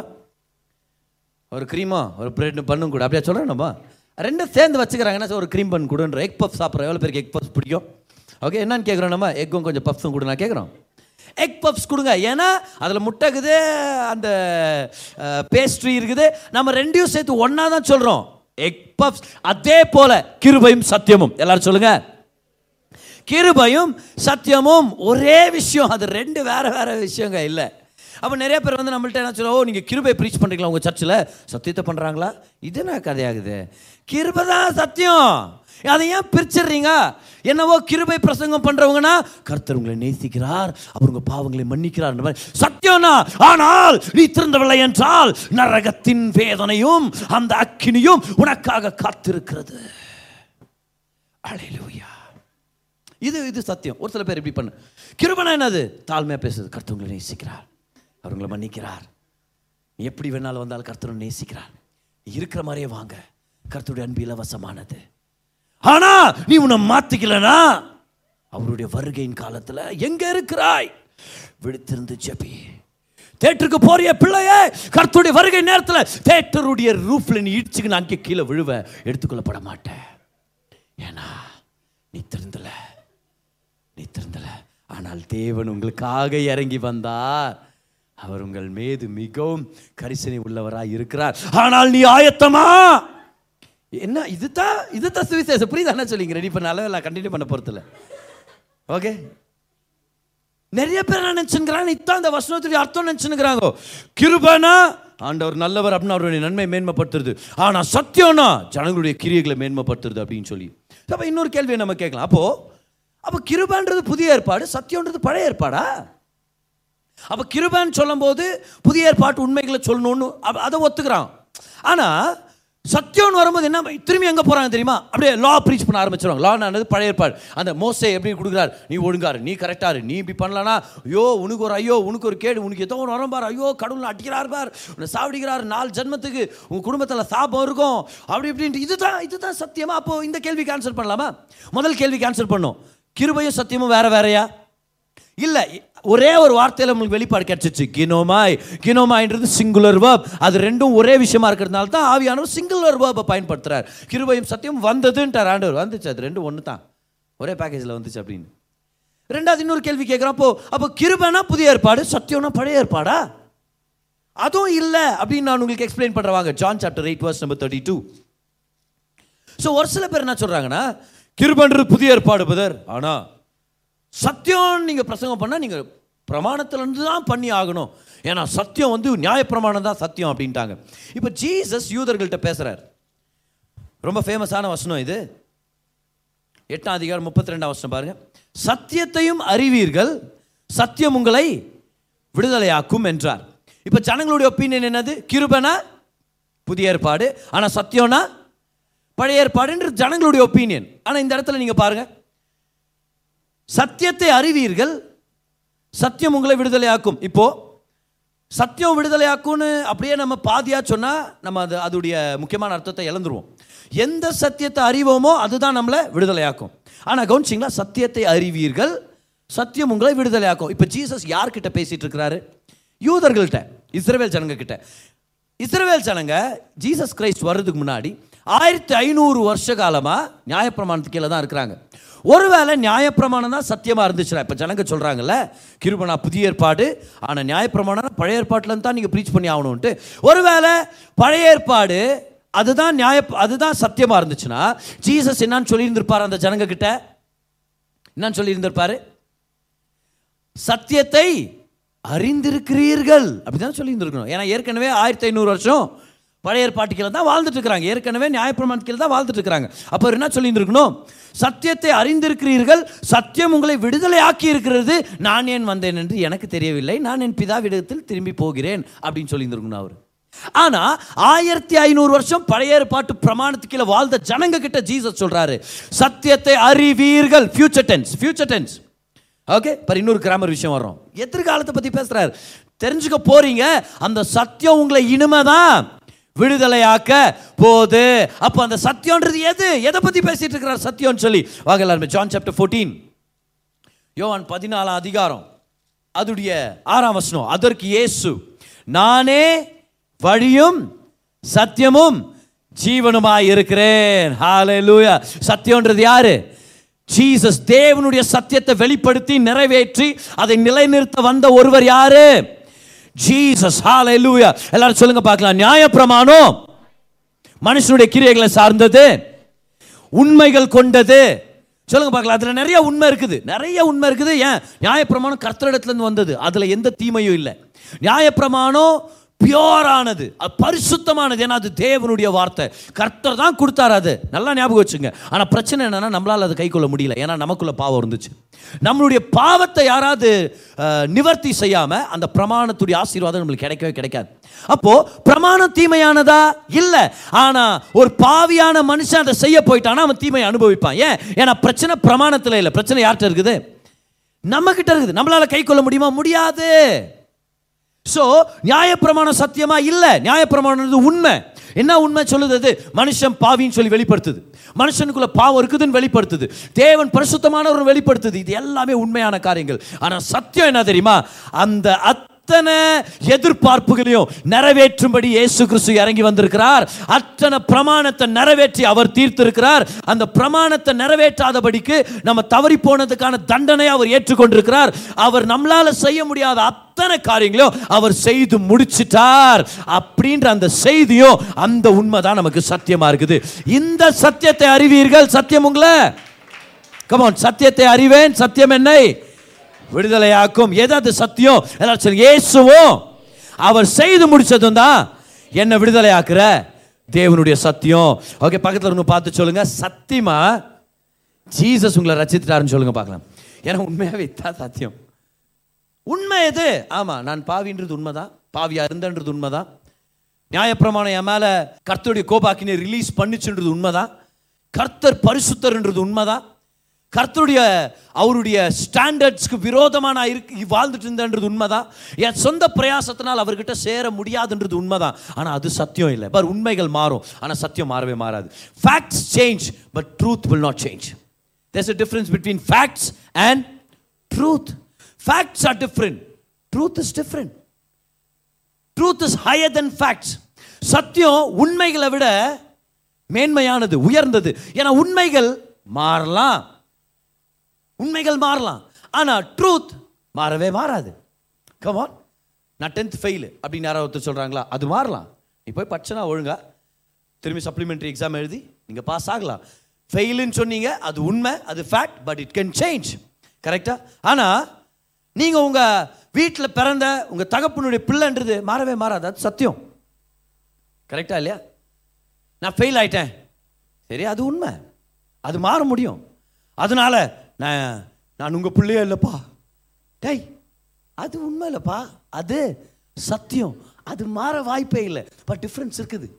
ஒரு க்ரீமோ ஒரு பிரெட் பண்ணும் கூட. அப்படியே சொல்கிறோம் நம்ம? ரெண்டும் சேர்ந்து வச்சுக்கிறாங்க. என்ன ஒரு க்ரீம் பன் கொடுன்ற. எக் பஃப் சாப்பிட்றோம். எவ்வளோ பேருக்கு எக் பஃப்ஸ் பிடிக்கும்? ஓகே என்னன்னு கேட்குறோம் நம்ம? எக்கும் கொஞ்சம் பஃப்ஸும் கொடு நான் கேட்குறோம். எக் பஃப்ஸ் கொடுங்க. ஏன்னா அதில் முட்டை இருக்குது அந்த பேஸ்ட்ரி இருக்குது. நம்ம ரெண்டையும் சேர்த்து ஒன்றா தான் சொல்கிறோம் எக் பஃப்ஸ் அதே போல கிருபையும் சத்தியமும். எல்லாரும் சொல்லுங்கள் கிருபையும் சத்தியமும் ஒரே விஷயம். அது ரெண்டு வேறு வேறு விஷயங்க இல்லை. அப்போ நிறைய பேர் வந்து நம்மள்ட்ட என்ன சொல்லுவோம் நீங்கள் கிருபை ப்ரீச் பண்ணுறீங்களா உங்கள் சர்ச்சில் சத்தியத்தை பண்ணுறாங்களா இது என்ன கதையாகுது கிருபை தான் சத்தியம். அதை ஏன் பிரிச்சிடுறீங்க? என்னவோ கிருபை பிரசங்கம் பண்ணுறவங்கன்னா கர்த்தர் உங்களை நேசிக்கிறார் அவர் உங்கள் பாவங்களை மன்னிக்கிறார் மாதிரி. சத்தியம்னா ஆனால் நீ திறந்தவில்லை என்றால் நரகத்தின் வேதனையும் அந்த அக்கினியும் உனக்காக காத்திருக்கிறது. அலையிலூயா. இது இது சத்தியம். ஒரு சில பேர் இப்படி பண்ணு. கிருபனா என்னது? தாழ்மையாக பேசுறது. கருத்துவங்களை நேசிக்கிறார். அவர் மன்னிக்கிறார். நீ எப்படி வேணாலும் வந்தாலும் கருத்தனை நேசிக்கிறார். இருக்கிற மாதிரியே வாங்க. கருத்துடைய அன்பு இலவசமானது. ஆனா நீ உன்னை மாற்றிக்கலனா அவருடைய வருகையின் காலத்தில் எங்கே இருக்கிறாய்? விடுத்திருந்து ஜெபி. தேட்டருக்கு போறிய பிள்ளையே. கர்த்தருடைய வருகை நேரத்தில் தேட்டருடைய ரூஃப்ல நீ இடிச்சுக்கு நான் அங்கே கீழே விழுவ. எடுத்துக்கொள்ளப்பட மாட்டேன். ஏன்னா நீ திருந்தலை நீ திருந்தல. ஆனால் தேவன் உங்களுக்காக இறங்கி வந்தார். அவர் உங்கள் மீது மிகவும் கரிசனை உள்ளவராக இருக்கிறார். ஆனால் நீ ஆயத்தமா? என்ன இதுதான் இதுதான் சுவிசேஷம்? புரியுதா? என்ன சொல்லிங்க ரெடி பண்ண அளவு கண்டினியூ பண்ண போறதில்ல. ஓகே நிறைய பேர் என்ன நினச்சுங்கிறாங்க இதான் இந்த வசனத்துடைய அர்த்தம் நினச்சுங்கிறாங்க கிருபனா? ஆண்டவர் நல்லவர் அப்படின்னு அவருடைய நன்மை மேன்மைப்படுத்துறது. ஆனால் சத்தியம்னா? ஜனங்களுடைய கிரியைகளை மேன்மைப்படுத்துறது அப்படின்னு சொல்லி. அப்போ இன்னொரு கேள்வியை நம்ம கேட்கலாம். அப்போ அப்போ கிருபான்றது புதிய ஏற்பாடு சத்தியன்றது பழைய ஏற்பாடா? அப்போ கிருபான்னு சொல்லும்போது புதிய ஏற்பாட்டு உண்மைகளை சொல்லணும்னு அதை ஒத்துக்கிறான். ஆனால் சத்தியம்னு வரும்போது என்ன திரும்பி எங்கே போகிறாங்க தெரியுமா? அப்படியே லா ப்ரீச் பண்ண ஆரம்பிச்சிருவாங்க. லானானது பழைய ஏற்பாடு. அந்த மோசை எப்படி கொடுக்குறாரு? நீ ஒழுங்காரு நீ கரெக்டாரு நீ இப்படி பண்ணலனா ஐயோ உனக்கு ஒரு ஐயோ உனக்கு ஒரு கேடு உனக்கு ஏதோ ஒன்று வரம்பார் ஐயோ கடவுள் அடிக்கிறார் பார். உன்னை சாப்பிடுகிறார் நாலு ஜென்மத்துக்கு உங்கள் குடும்பத்தில் சாபம் இருக்கும். அப்படி இப்படின்ட்டு இதுதான் இதுதான் சத்தியமா? அப்போ இந்த கேள்வி கேன்சல் பண்ணலாமா? முதல் கேள்வி கேன்சல் பண்ணும். கிருபையும் சத்தியமும் வேற வேறயா? இல்லை ஒரே ஒரு வார்த்தையில் உங்களுக்கு வெளிப்பாடு கிடைச்சிச்சு. கினோமாய் கினோமாய்ன்றது சிங்குலர் வேர்ப் அது ரெண்டும் ஒரே விஷயமா இருக்கிறதுனால தான் ஆவியானவர் சிங்குலர் வேர்பை பயன்படுத்துறார். கிருபையும் சத்தியம் வந்ததுன்ட்டார் ஆண்டவர். வந்துச்சு அது ரெண்டும் ஒன்று தான் ஒரே பேக்கேஜில் வந்துச்சு அப்படின்னு. ரெண்டாவது இன்னொரு கேள்வி கேட்குறோம். அப்போ அப்போ கிருபைனா புதிய ஏற்பாடு சத்தியம்னா பழைய ஏற்பாடா? அதுவும் இல்லை அப்படின்னு நான் உங்களுக்கு explain பண்ணுறவாங்க John chapter eight verse number thirty two so ஒரு சில பேர் என்ன சொல்கிறாங்கன்னா கிருபன்றது புதிய ஏற்பாடு பதர். ஆனால் சத்தியம் நீங்கள் பிரசங்கம் பண்ணால் நீங்கள் பிரமாணத்திலேருந்து தான் பண்ணி ஆகணும். ஏன்னா சத்தியம் வந்து நியாயப்பிரமாணம் தான் சத்தியம் அப்படின்ட்டாங்க. இப்போ ஜீசஸ் யூதர்கள்ட்ட பேசுகிறார் ரொம்ப ஃபேமஸான வசனம் இது. எட்டாம் அதிகாரம் முப்பத்தி ரெண்டாம் வசனம் பாருங்கள் சத்தியத்தையும் அறிவீர்கள் சத்தியம் உங்களை விடுதலையாக்கும் என்றார். இப்போ ஜனங்களுடைய ஒப்பீனியன் என்னது? கிருபனா? புதிய ஏற்பாடு. ஆனால் சத்தியம்னா பழைய ஏற்பாடுன்ற ஜனங்களுடைய ஒப்பீனியன் ஆனால் இந்த இடத்துல நீங்கள் பாருங்க. சத்தியத்தை அறிவீர்கள் சத்தியம் உங்களை விடுதலையாக்கும். இப்போ சத்தியம் விடுதலையாக்கும்னு அப்படியே நம்ம பாதியா சொன்னா நம்ம அது அதோடைய முக்கியமான அர்த்தத்தை இழந்துருவோம். எந்த சத்தியத்தை அறிவோமோ அதுதான் நம்மளை விடுதலையாக்கும். ஆனால் கவனிச்சிங்களா? சத்தியத்தை அறிவீர்கள் சத்தியம் உங்களை விடுதலையாக்கும். இப்போ ஜீசஸ் யார்கிட்ட பேசிட்டு இருக்கிறாரு? யூதர்கள்ட்ட இஸ்ரவேல் ஜனங்க கிட்ட இஸ்ரவேல் ஜனங்க ஜீசஸ் கிரைஸ்ட் வர்றதுக்கு முன்னாடி ஆயிரத்தி ஐநூறு வருஷ காலமாக நியாயப்பிரமாணத்துக்கு கீழே தான் இருக்கிறாங்க. ஒருவேளை நியாயப்பிரமாணம் தான் சத்தியமாக இருந்துச்சுன்னா இப்போ ஜனங்க சொல்கிறாங்கல்ல கிருபனா புதிய ஏற்பாடு ஆனால் நியாயப்பிரமாணம் பழைய ஏற்பாட்டில் தான் நீங்கள் ப்ரீச் பண்ணி ஆகணும்ன்ட்டு. ஒருவேளை பழைய ஏற்பாடு அதுதான் நியாய அதுதான் சத்தியமாக இருந்துச்சுன்னா ஜீசஸ் என்னான்னு சொல்லியிருந்திருப்பார் அந்த ஜனங்க கிட்ட? என்னன்னு சொல்லியிருந்திருப்பாரு? சத்தியத்தை அறிந்திருக்கிறீர்கள். அப்படிதான் தான் இருந்திருக்கணும் ஏன்னா ஏற்கனவே ஆயிரத்தி ஐநூறு வருஷம் பழைய ஏற்பாட்டுக்கில் தான் வாழ்ந்துட்டு இருக்கிறாங்க ஏற்கனவே நியாயப்பிரமாணத்தில் தான் வாழ்ந்துட்டு இருக்கிறாங்க அப்போ என்ன சொல்லிருந்திருக்கணும் சத்தியத்தை அறிந்திருக்கிறீர்கள் சத்தியம் உங்களை விடுதலை ஆக்கி இருக்கிறது நான் ஏன் வந்தேன் என்று எனக்கு தெரியவில்லை. நான் என் பிதாவிடத்தில் திரும்பி போகிறேன் அப்படின்னு சொல்லியிருந்திருக்கணும் அவர். ஆனால் ஆயிரத்தி ஐநூறு வருஷம் பழைய ஏற்பாட்டு பிரமாணத்துக்கு கீழே வாழ்ந்த ஜனங்க கிட்ட ஜீசஸ் சொல்கிறாரு சத்தியத்தை அறிவீர்கள். Future tense future tense okay இப்போ இன்னொரு கிராமர் விஷயம் வரும் எதிர்காலத்தை பற்றி பேசுகிறாரு தெரிஞ்சுக்க போகிறீங்க அந்த சத்தியம் உங்களை இனிமே தான் விடுதலையாக்க போது அப்போ அந்த சத்தியம்ன்றது எது? எதை பற்றி பேசிட்டு இருக்கிறார் சத்தியம்னு சொல்லி? வாங்க எல்லாருமே ஜான் சாப்டர் ஃபோர்டீன் யோவான் பதினாலாம் அதிகாரம். அதுடைய ஆறாம் வசனம். அதற்கு இயேசு நானே வழியும் சத்தியமும் ஜீவனுமாய் இருக்கிறேன். ஹalleluya சத்தியம்ன்றது யாரு? ஜீசஸ் தேவனுடைய சத்தியத்தை வெளிப்படுத்தி நிறைவேற்றி அதை நிலைநிறுத்த வந்த ஒருவர் யாரு? ஜீசஸ் ஹalleluya எல்லாரும் சொல்லுங்க பார்க்கலாம். நியாயப்பிரமாணம். மனுஷனுடைய கிரியைகளை சார்ந்தது. உண்மைகள் கொண்டது. சொல்லுங்க பார்க்கலாம். அதில் நிறைய உண்மை இருக்குது. நிறைய உண்மை இருக்குது. ஏன்? நியாயப்பிரமாணம் கர்த்தரிடத்துலேருந்து வந்தது. அதில் எந்த தீமையும் இல்லை. நியாயப்பிரமாணம் பியோரானது அது பரிசுத்தமானது. ஏன்னா அது தேவனுடைய வார்த்தை. கர்த்தர் தான் கொடுத்தாரு அது. நல்லா ஞாபகம் வச்சுங்க. ஆனால் பிரச்சனை என்னென்னா நம்மளால் அதை கைக்கொள்ள முடியல. ஏன்னா நமக்குள்ளே பாவம் இருந்துச்சு. நம்மளுடைய பாவத்தை யாராவது நிவர்த்தி செய்யாமல் அந்த பிரமாணத்துடைய ஆசீர்வாதம் நம்மளுக்கு கிடைக்கவே கிடைக்காது. அப்போது பிரமாணம் தீமையானதா? இல்லை. ஆனால் ஒரு பாவியான மனுஷன் அதை செய்ய போயிட்டானா அவன் தீமையை அனுபவிப்பான். ஏன்? ஏன்னா பிரச்சனை பிரமாணத்தில் இல்லை. பிரச்சனை யார்கிட்ட இருக்குது? நம்மக்கிட்ட இருக்குது. நம்மளால் கை கொள்ள முடியுமா? முடியாது. ஸோ நியாயப்பிரமாணம் சத்தியமா இல்லை? நியாயப்பிரமாணம் உண்மை. என்ன உண்மை சொல்லுது? அது மனுஷன் பாவின்னு சொல்லி வெளிப்படுத்துது. மனுஷனுக்குள்ள பாவம் இருக்குதுன்னு வெளிப்படுத்துது. தேவன் பரிசுத்தமானவர் வெளிப்படுத்துது. இது எல்லாமே உண்மையான காரியங்கள். ஆனால் சத்தியம் என்ன தெரியுமா? அந்த அத் அத்தனை எதிர்பார்ப்புகளையும் நிறைவேற்றும்படி இயேசு கிறிஸ்து இறங்கி வந்திருக்கிறார். அத்தனை பிரமாணத்தை நிறைவேற்றி அவர் தீர்த்திருக்கிறார். அந்த பிரமாணத்தை நிறைவேற்றாதபடிக்கு நம்ம தவறி போனதுக்கான தண்டனை அவர் ஏற்றுக்கொண்டிருக்கிறார். அவர் நம்மளால செய்ய முடியாத அத்தனை காரியங்களையும் அவர் செய்து முடிச்சிட்டார். அப்படின்ற அந்த செய்தியும் அந்த உண்மை தான் நமக்கு சத்தியமா இருக்குது. இந்த சத்தியத்தை அறிவீர்கள்? சத்தியம் உங்களை? கமான் சத்தியத்தை அறிவேன். சத்தியம் என்னை? விடுதலையாக்கும். எது அது சத்தியம் எல்லாரும் சொல்லுங்க இயேசுவும் அவர் செய்து முடிச்சதும் தான் என்னை விடுதலையாக்குற? தேவனுடைய சத்தியம். ஓகே பக்கத்தில் ஒன்று பார்த்து சொல்லுங்க. சத்தியமா? ஜீசஸ் உங்களை ரசித்துட்டாருன்னு சொல்லுங்க பார்க்கலாம். ஏன்னா உண்மையாகவே இதான் சத்தியம். உண்மை எது? ஆமாம் நான் பாவின்றது உண்மைதான். பாவியா இருந்தன்றது உண்மைதான். நியாயப்பிரமாணம் என் மேலே கர்த்தருடைய கோபாக்கினை ரிலீஸ் பண்ணிச்சுன்றது உண்மைதான். கர்த்தர் பரிசுத்தர்ன்றது உண்மைதான். கர்த்தருடைய அவருடைய ஸ்டாண்டர்ட்ஸ்க்கு விரோதமாக நான் இருக்கு வாழ்ந்துட்டு இருந்தேன்றது உண்மைதான். என் சொந்த பிரயாசத்தினால் அவர்கிட்ட சேர முடியாதுன்றது உண்மைதான். ஆனால் அது சத்தியம் இல்லை. பார் உண்மைகள் மாறும். ஆனால் சத்தியம் மாறவே மாறாது. Facts change but truth will not change there's a difference between facts and truth facts are different truth is different truth is higher than facts சத்தியம் உண்மைகளை விட மேன்மையானது உயர்ந்தது. ஏன்னா உண்மைகள் மாறலாம். உண்மைகள் மாறலாம். ஆனால் ட்ரூத் மாறவே மாறாது. கமான் நான் டென்த் ஃபெயில் அப்படின்னு யாராவது ஒருத்தர் சொல்கிறாங்களா அது மாறலாம். நீ போய் படிச்சனா ஒழுங்கா. திரும்பி சப்ளிமெண்ட்ரி எக்ஸாம் எழுதி நீங்கள் பாஸ் ஆகலாம். ஃபெயிலுன்னு சொன்னீங்க அது உண்மை அது fact but it can change கரெக்டாக ஆனால் நீங்கள் உங்கள் வீட்டில் பிறந்த உங்கள் தகப்பனுடைய பிள்ளைன்றது மாறவே மாறாது. அது சத்தியம். கரெக்டாக இல்லையா? நான் ஃபெயில் ஆயிட்டேன். சரி அது உண்மை. அது மாற முடியும். அதனால நான் நான் உங்கள் பிள்ளையே இல்லைப்பா. டேய் அது உண்மை இல்லைப்பா அது சத்தியம். அது மாற வாய்ப்பே இல்லை. பட் டிஃப்ரென்ஸ் இருக்குது.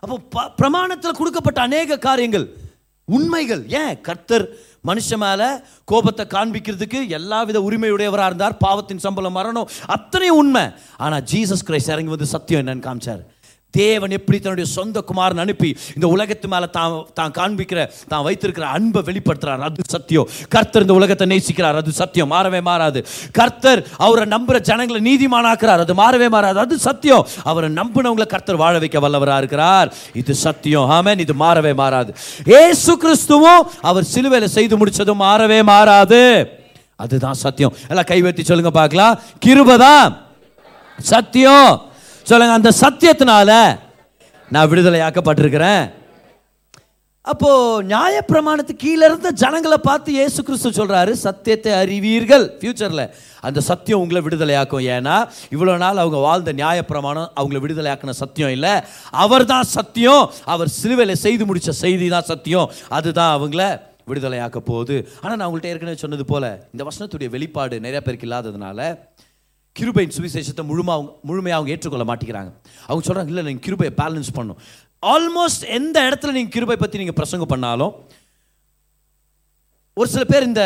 அப்போ ப- பிரமாணத்தில் கொடுக்கப்பட்ட அநேக காரியங்கள் உண்மைகள். ஏன்? கர்த்தர் மனுஷன் மேலே கோபத்தை காண்பிக்கிறதுக்கு எல்லாவித உரிமையுடையவராக இருந்தார். பாவத்தின் சம்பளம் மரணம். அத்தனையும் உண்மை. ஆனால் ஜீசஸ் கிரைஸ்ட் இறங்கி வந்து சத்தியம் என்னன்னு காமிச்சார். தேவன் எப்படி தன்னுடைய சொந்த குமாரன் அனுப்பி இந்த உலகத்து மேலே தான் தான் காண்பிக்கிற தான் வைத்திருக்கிற அன்பை வெளிப்படுத்துறார். அது சத்தியம். கர்த்தர் இந்த உலகத்தை நேசிக்கிறார். அது சத்தியம். மாறவே மாறாது. கர்த்தர் அவரை நம்புகிற ஜனங்களை நீதிமானாக்குறார். அது மாறவே மாறாது. அது சத்தியம். அவரை நம்பினவங்களை கர்த்தர் வாழ வைக்க வல்லவராக இருக்கிறார். இது சத்தியம். ஆமென். இது மாறவே மாறாது. ஏசு கிறிஸ்துவும் அவர் சிலுவையில் செய்து முடிச்சதும் மாறவே மாறாது. அதுதான் சத்தியம். எல்லாம் கைவெட்டி சொல்லுங்க பார்க்கலாம். கிருபதான் சத்தியம். சொல்லுங்க அந்த சத்தியத்தினால நான் விடுதலையாக்கப்பட்டிருக்கிறேன். அப்போ நியாயப்பிரமாணத்து கீழே இருந்த ஜனங்களை பார்த்து இயேசு கிறிஸ்து சொல்றாரு சத்தியத்தை அறிவீர்கள். ஃபியூச்சர்ல அந்த சத்தியம் உங்களை விடுதலையாக்கும். ஏன்னா இவ்வளோ நாள் அவங்க வாழ்ந்த நியாயப்பிரமாணம் அவங்களை விடுதலையாக்கின சத்தியம் இல்லை. அவர் தான் சத்தியம். அவர் சிலுவையில் செய்து முடித்த செய்தி தான் சத்தியம். அதுதான் அவங்கள விடுதலையாக்க போகுது. ஆனால் நான் உங்கள்கிட்ட ஏற்கனவே சொன்னது போல இந்த வசனத்துடைய வெளிப்பாடு நிறைய பேருக்கு இல்லாததுனால கிருபையின் சுவிசேஷத்தை முழுமா முழுமையாக அவங்க ஏற்றுக்கொள்ள மாட்டேங்கிறாங்க. அவங்க சொல்கிறாங்க இல்லை நீங்கள் கிருபையை பேலன்ஸ் பண்ணும் ஆல்மோஸ்ட் எந்த இடத்துல நீங்கள் கிருபை பற்றி நீங்கள் பிரசங்கம் பண்ணாலும் ஒரு சில பேர் இந்த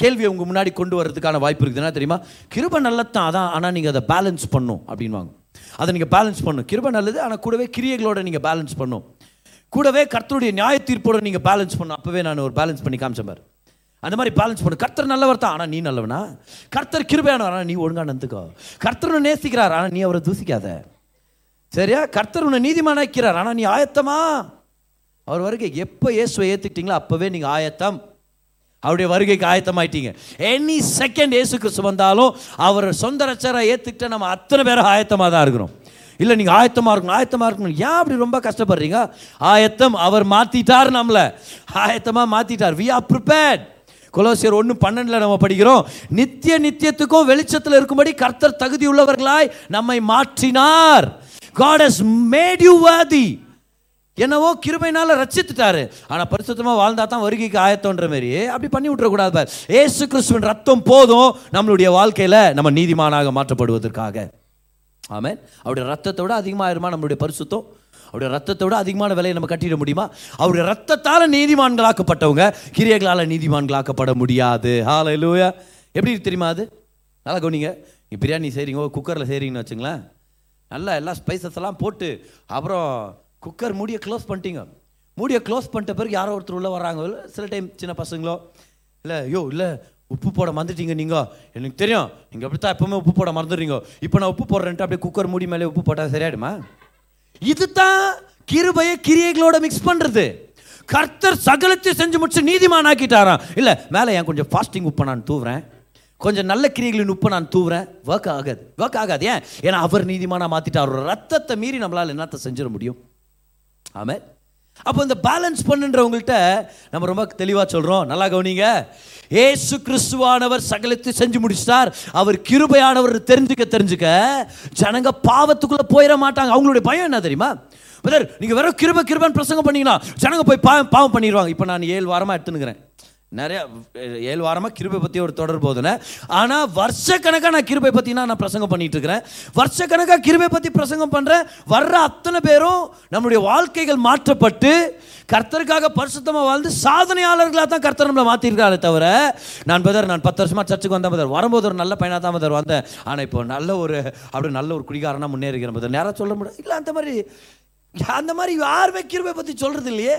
கேள்வியை உங்கள் முன்னாடி கொண்டு வர்றதுக்கான வாய்ப்பு இருக்குதுன்னா தெரியுமா? கிருபை நல்லதான் அதான் ஆனால் நீங்கள் அதை பேலன்ஸ் பண்ணும் அப்படின்வாங்க அதை நீங்கள் பேலன்ஸ் பண்ணும். கிருபை நல்லது ஆனால் கூடவே கிரியைகளோட நீங்கள் பேலன்ஸ் பண்ணும். கூடவே கர்த்தருடைய நியாய தீர்ப்போட நீங்கள் பேலன்ஸ் பண்ணும். அப்போவே நான் ஒரு பேலன்ஸ் பண்ணி காமிச்சேன் பாரு. அந்த மாதிரி பேலன்ஸ் பண்ணு. கர்த்தர் நல்லவர் தான். ஆனால் நீ நல்லவனா? கர்த்தர் கிருபையானவர். ஆனால் நீ ஒழுங்கா நந்துக்கோ கர்த்தர் உன்னை நேசிக்கிறார். ஆனால் நீ அவரை தூசிக்காத. சரியா? கர்த்தர் உன்னை நீதிமானாக்கிறார் ஆனால் நீ ஆயத்தமா? அவர் வருகை எப்போ இயேசுவை ஏற்றுக்கிட்டீங்களோ அப்போவே நீங்கள் ஆயத்தம். அவருடைய வருகைக்கு ஆயத்தமாயிட்டீங்க. எனி செகண்ட் இயேசு கிறிஸ்து வந்தாலும் அவர் சொந்த ரச்சரை ஏற்றுக்கிட்ட நம்ம அத்தனை பேரும் ஆயத்தமாக தான் இருக்கிறோம். இல்லை நீங்கள் ஆயத்தமாக இருக்கணும் ஆயத்தமாக இருக்கணும். ஏன் அப்படி ரொம்ப கஷ்டப்படுறீங்க? ஆயத்தம் அவர் மாற்றிட்டார் நம்மளை. ஆயத்தமாக மாற்றிட்டார் வி ஆர் ப்ரிப்பேர்ட் கொலோசியர் ஒன்று பன்னெண்டில் நம்ம படிக்கிறோம். நித்திய நித்தியத்துக்கும் வெளிச்சத்தில் இருக்கும்படி கர்த்தர் தகுதி உள்ளவர்களாய் நம்மை மாற்றினார். காட் has மேட் யூ வாதி என்னவோ கிருபைனால ரச்சித்துட்டாரு ஆனால் பரிசுத்தமாக வாழ்ந்தா தான் வருகைக்கு ஆயத்தோன்ற மாரி. அப்படி பண்ணி விட்டுறக்கூடாது பார். ஏசு கிறிஸ்துவின் ரத்தம் போதும் நம்மளுடைய வாழ்க்கையில் நம்ம நீதிமானாக மாற்றப்படுவதற்காக. ஆமென். அவருடைய ரத்தத்தை விட அதிகமாயிருமா நம்மளுடைய பரிசுத்தம்? அவருடைய ரத்தத்தை விட அதிகமான விலையை நம்ம கட்டிட முடியுமா? அவருடைய ரத்தத்தால் நீதிமான்களாக்கப்பட்டவங்க கிரியைகளால் நீதிமான்களாக்கப்பட முடியாது. ஹalleluya எப்படி தெரியுமா அது? நல்லா கவனிங்க. நீ பிரியாணி செய்கிறீங்க குக்கரில் செய்கிறீங்கன்னு வச்சுங்களேன். நல்லா எல்லா ஸ்பைசஸ் எல்லாம் போட்டு அப்புறம் குக்கர் மூடியை க்ளோஸ் பண்ணிட்டீங்க. மூடியை க்ளோஸ் பண்ணிட்ட பிறகு யாரோ ஒருத்தர் உள்ளே வராங்க சில டைம் சின்ன பசங்களோ இல்லை ஐயோ இல்லை உப்பு போட மறந்துட்டீங்க நீங்கள் எனக்கு தெரியும். நீங்கள் அப்படி தான் எப்போவுமே உப்பு போட மறந்துடுறீங்க. இப்போ நான் உப்பு போடுறேன்ட்டு அப்படியே குக்கர் மூடி மேலே உப்பு போட்டால் சரியாயிடுமா? இதுதான் கிருபையை கிரியைகளோட மிக்ஸ் பண்றது. கர்த்தர் சகலத்தை செஞ்சு முடிச்சு நீதிமான் ஆக்கிட்டாராம் இல்ல மேலே ஏன் கொஞ்சம் ஃபாஸ்டிங் உப்பை நான் தூவுறேன்? கொஞ்சம் நல்ல கிரியைகளின் உப்பை நான் தூவுறேன். ஒர்க் ஆகாது. ஒர்க் ஆகாது. ஏன்? ஏன்னா அவர் நீதிமானா மாத்திட்டார். ரத்தத்தை மீறி நம்மளால் என்னத்தை செஞ்சிட முடியும்? ஆமாம் அப்போ இந்த பேலன்ஸ் பண்ணுன்றவங்கள்ட்ட நம்ம ரொம்ப தெளிவாக சொல்கிறோம் நல்லா கவனிங்க. ஏசு கிறிஸ்துவானவர் சகலத்தை செஞ்சு முடிச்சிட்டார். அவர் கிருபையானவர் தெரிஞ்சுக்க தெரிஞ்சுக்க ஜனங்க பாவத்துக்குள்ளே போயிட மாட்டாங்க. அவங்களுடைய பயம் என்ன தெரியுமா? பிரதர் நீங்கள் வெறும் கிருப கிருபன் பிரசங்கம் பண்ணிங்கன்னா ஜனங்க போய் பாவம் பாவம் பண்ணிடுவாங்க இப்போ நான் ஏழு வாரமாக எடுத்துனுக்கிறேன் நிறைய ஏழு வாரமாக கிருபை பற்றி ஒரு தொடர் போதுனேன் ஆனால் வருஷக்கணக்காக நான் கிருபை பற்றினா நான் பிரசங்கம் பண்ணிகிட்டு இருக்கிறேன் வருஷக்கணக்காக கிருபை பற்றி பிரசங்கம் பண்ணுறேன் வர்ற அத்தனை பேரும் நம்மளுடைய வாழ்க்கைகள் மாற்றப்பட்டு கர்த்தருக்காக பரிசுத்தமாக வாழ்ந்து சாதனையாளர்களாக தான் கர்த்தர் நம்மளை மாற்றிருக்காரு தவிர நான் பதர் நான் பத்து வருஷமாக சர்ச்சுக்கு வந்தேன் பதர் வரும்போது ஒரு நல்ல பையனாக தான் பதர் வந்தேன். ஆனால் இப்போ நல்ல ஒரு அப்படி நல்ல ஒரு குடிகாரனாக முன்னேறிக்கிறேன் பதர் நேராக சொல்ல முடியாது. இல்லை அந்த மாதிரி அந்த மாதிரி யாருமே கிருபை பற்றி சொல்கிறது இல்லையே.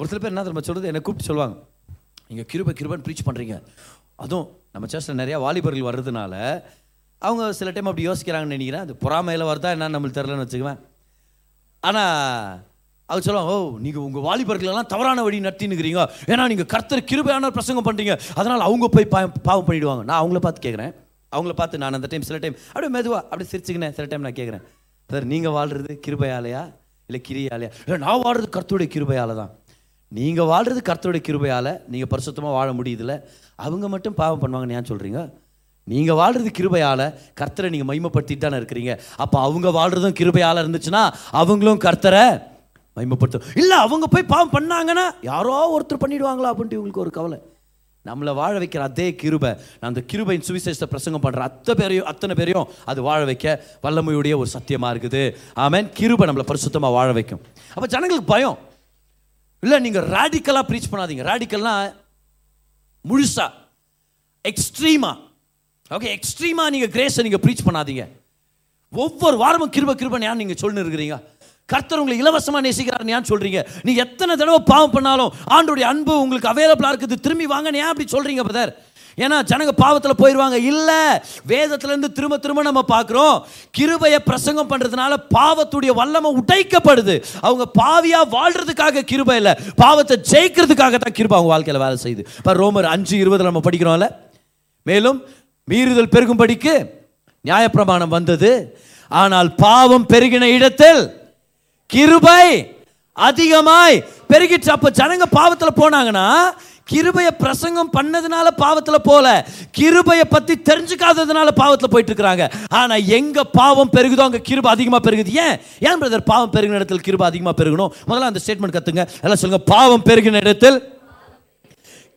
ஒரு சில பேர் என்ன திரும்ப சொல்கிறது என்னை கூப்பிட்டு சொல்லுவாங்க. நீங்கள் கிருபை கிருபன் ப்ரீச் பண்ணுறீங்க அதுவும் நம்ம சர்ச்சில் நிறையா வாலிபர்கள் வர்றதுனால அவங்க சில டைம் அப்படி யோசிக்கிறாங்கன்னு நினைக்கிறேன். அது பொறாமையில் வருதா என்னன்னு நம்மளுக்கு தெரிலன்னு வச்சுக்குவேன். ஆனால் அவங்க சொல்லுவாங்க ஓ நீங்கள் உங்கள் வாலிபர்களெல்லாம் தவறான வழி நட்டினுக்கிறீங்க ஏன்னா நீங்கள் கர்த்தர் கிருபையான பிரசங்கம் பண்ணுறீங்க அதனால் அவங்க போய் பா பாவம் பண்ணிவிடுவாங்க நான் அவங்கள பார்த்து கேட்குறேன். அவங்கள பார்த்து நான் அந்த டைம் சில டைம் அப்படியே மெதுவாக அப்படியே சிரிச்சுக்கினேன். சில டைம் நான் கேட்குறேன். சார் நீங்கள் வாழ்கிறது கிருபையாலையா? இல்லை கிரியாலையா இல்லை நான் வாழ்றது கர்த்தருடைய கிருபையால தான் நீங்கள் வாழ்கிறது கர்த்தருடைய கிருபையால் நீங்கள் பரிசுத்தமாக வாழ முடியுதில்ல அவங்க மட்டும் பாவம் பண்ணுவாங்கன்னு ஏன் சொல்கிறீங்க நீங்கள் வாழ்கிறது கிருபையால் கர்த்தரை நீங்கள் மைமப்படுத்திட்டு தானே இருக்கிறீங்க. அப்போ அவங்க வாழ்கிறதும் கிருபையால் இருந்துச்சுன்னா அவங்களும் கர்த்தரை மைமப்படுத்தும் இல்லை அவங்க போய் பாவம் பண்ணாங்கன்னா யாரோ ஒருத்தர் பண்ணிடுவாங்களா அப்படின்ட்டு இவங்களுக்கு ஒரு கவலை. நம்மளை வாழ வைக்கிற அதே கிருபை நான் அந்த கிருபையின் சுவிசேஷத்தை பிரசங்கம் பண்ணுற அத்தனை பேரையும் அத்தனை பேரையும் அது வாழ வைக்க வல்லமையுடைய ஒரு சத்தியமாக இருக்குது. ஆமேன். கிருபை நம்மளை பரிசுத்தமாக வாழ வைக்கும். அப்போ ஜனங்களுக்கு பயம். இல்லை நீங்கள் ராடிக்கலாக ப்ரீச் பண்ணாதீங்க. ராடிக்கல்னால் முழுசா எக்ஸ்ட்ரீமா ஓகே எக்ஸ்ட்ரீமா நீங்கள் கிரேஸை நீங்கள் ப்ரீச் பண்ணாதீங்க. ஒவ்வொரு வாரமும் கிருப கிருபன் ஏன் நீங்கள் சொல்லின்னு இருக்கிறீங்க கர்த்தர் உங்களை இலவசமாக நேசிக்கிறார் ஏன் சொல்கிறீங்க நீ எத்தனை தடவை பாவம் பண்ணாலும் ஆண்டோடைய அன்பு உங்களுக்கு அவைலபிளாக இருக்குது. திரும்பி வாங்க ஏன் அப்படி சொல்கிறீங்க பதர் ஏன்னா ஜனங்க பாவத்தில் போயிடுவாங்க இல்லை வேதத்துலேருந்து திரும்ப திரும்ப நம்ம பார்க்குறோம். கிருபையை பிரசங்கம் பண்ணுறதுனால பாவத்துடைய வல்லமை உடைக்கப்படுது. அவங்க பாவியாக வாழ்கிறதுக்காக கிருபை இல்லை. பாவத்தை ஜெயிக்கிறதுக்காக தான் கிருபை அவங்க வாழ்க்கையில் வேலை செய்யுது. இப்போ ரோமர் அஞ்சு இருபதில் நம்ம படிக்கிறோம்ல. மேலும் மீறுதல் பெருகும்படிக்கு நியாயப்பிரமாணம் வந்தது. ஆனால் பாவம் பெருகின இடத்தில் கிருபை அதிகமாய் பெருகிட்டு அப்போ ஜனங்க பாவத்தில் போனாங்கன்னா கிருபையை பிரசங்கம் பண்ணதுனால பாவத்தில் போல கிருபையை பற்றி தெரிஞ்சுக்காததுனால பாவத்தில் போயிட்டு இருக்கிறாங்க ஆனால் எங்கே பாவம் பெருகுதோ அங்கே கிருபை அதிகமாக பெருகுது. ஏன்? ஏன் பிரதர் பாவம் பெருகின இடத்தில் கிருபை அதிகமாக பெருகணும்? முதல்ல அந்த ஸ்டேட்மெண்ட் கற்றுங்க எல்லாம் சொல்லுங்கள் பாவம் பெருகின இடத்தில்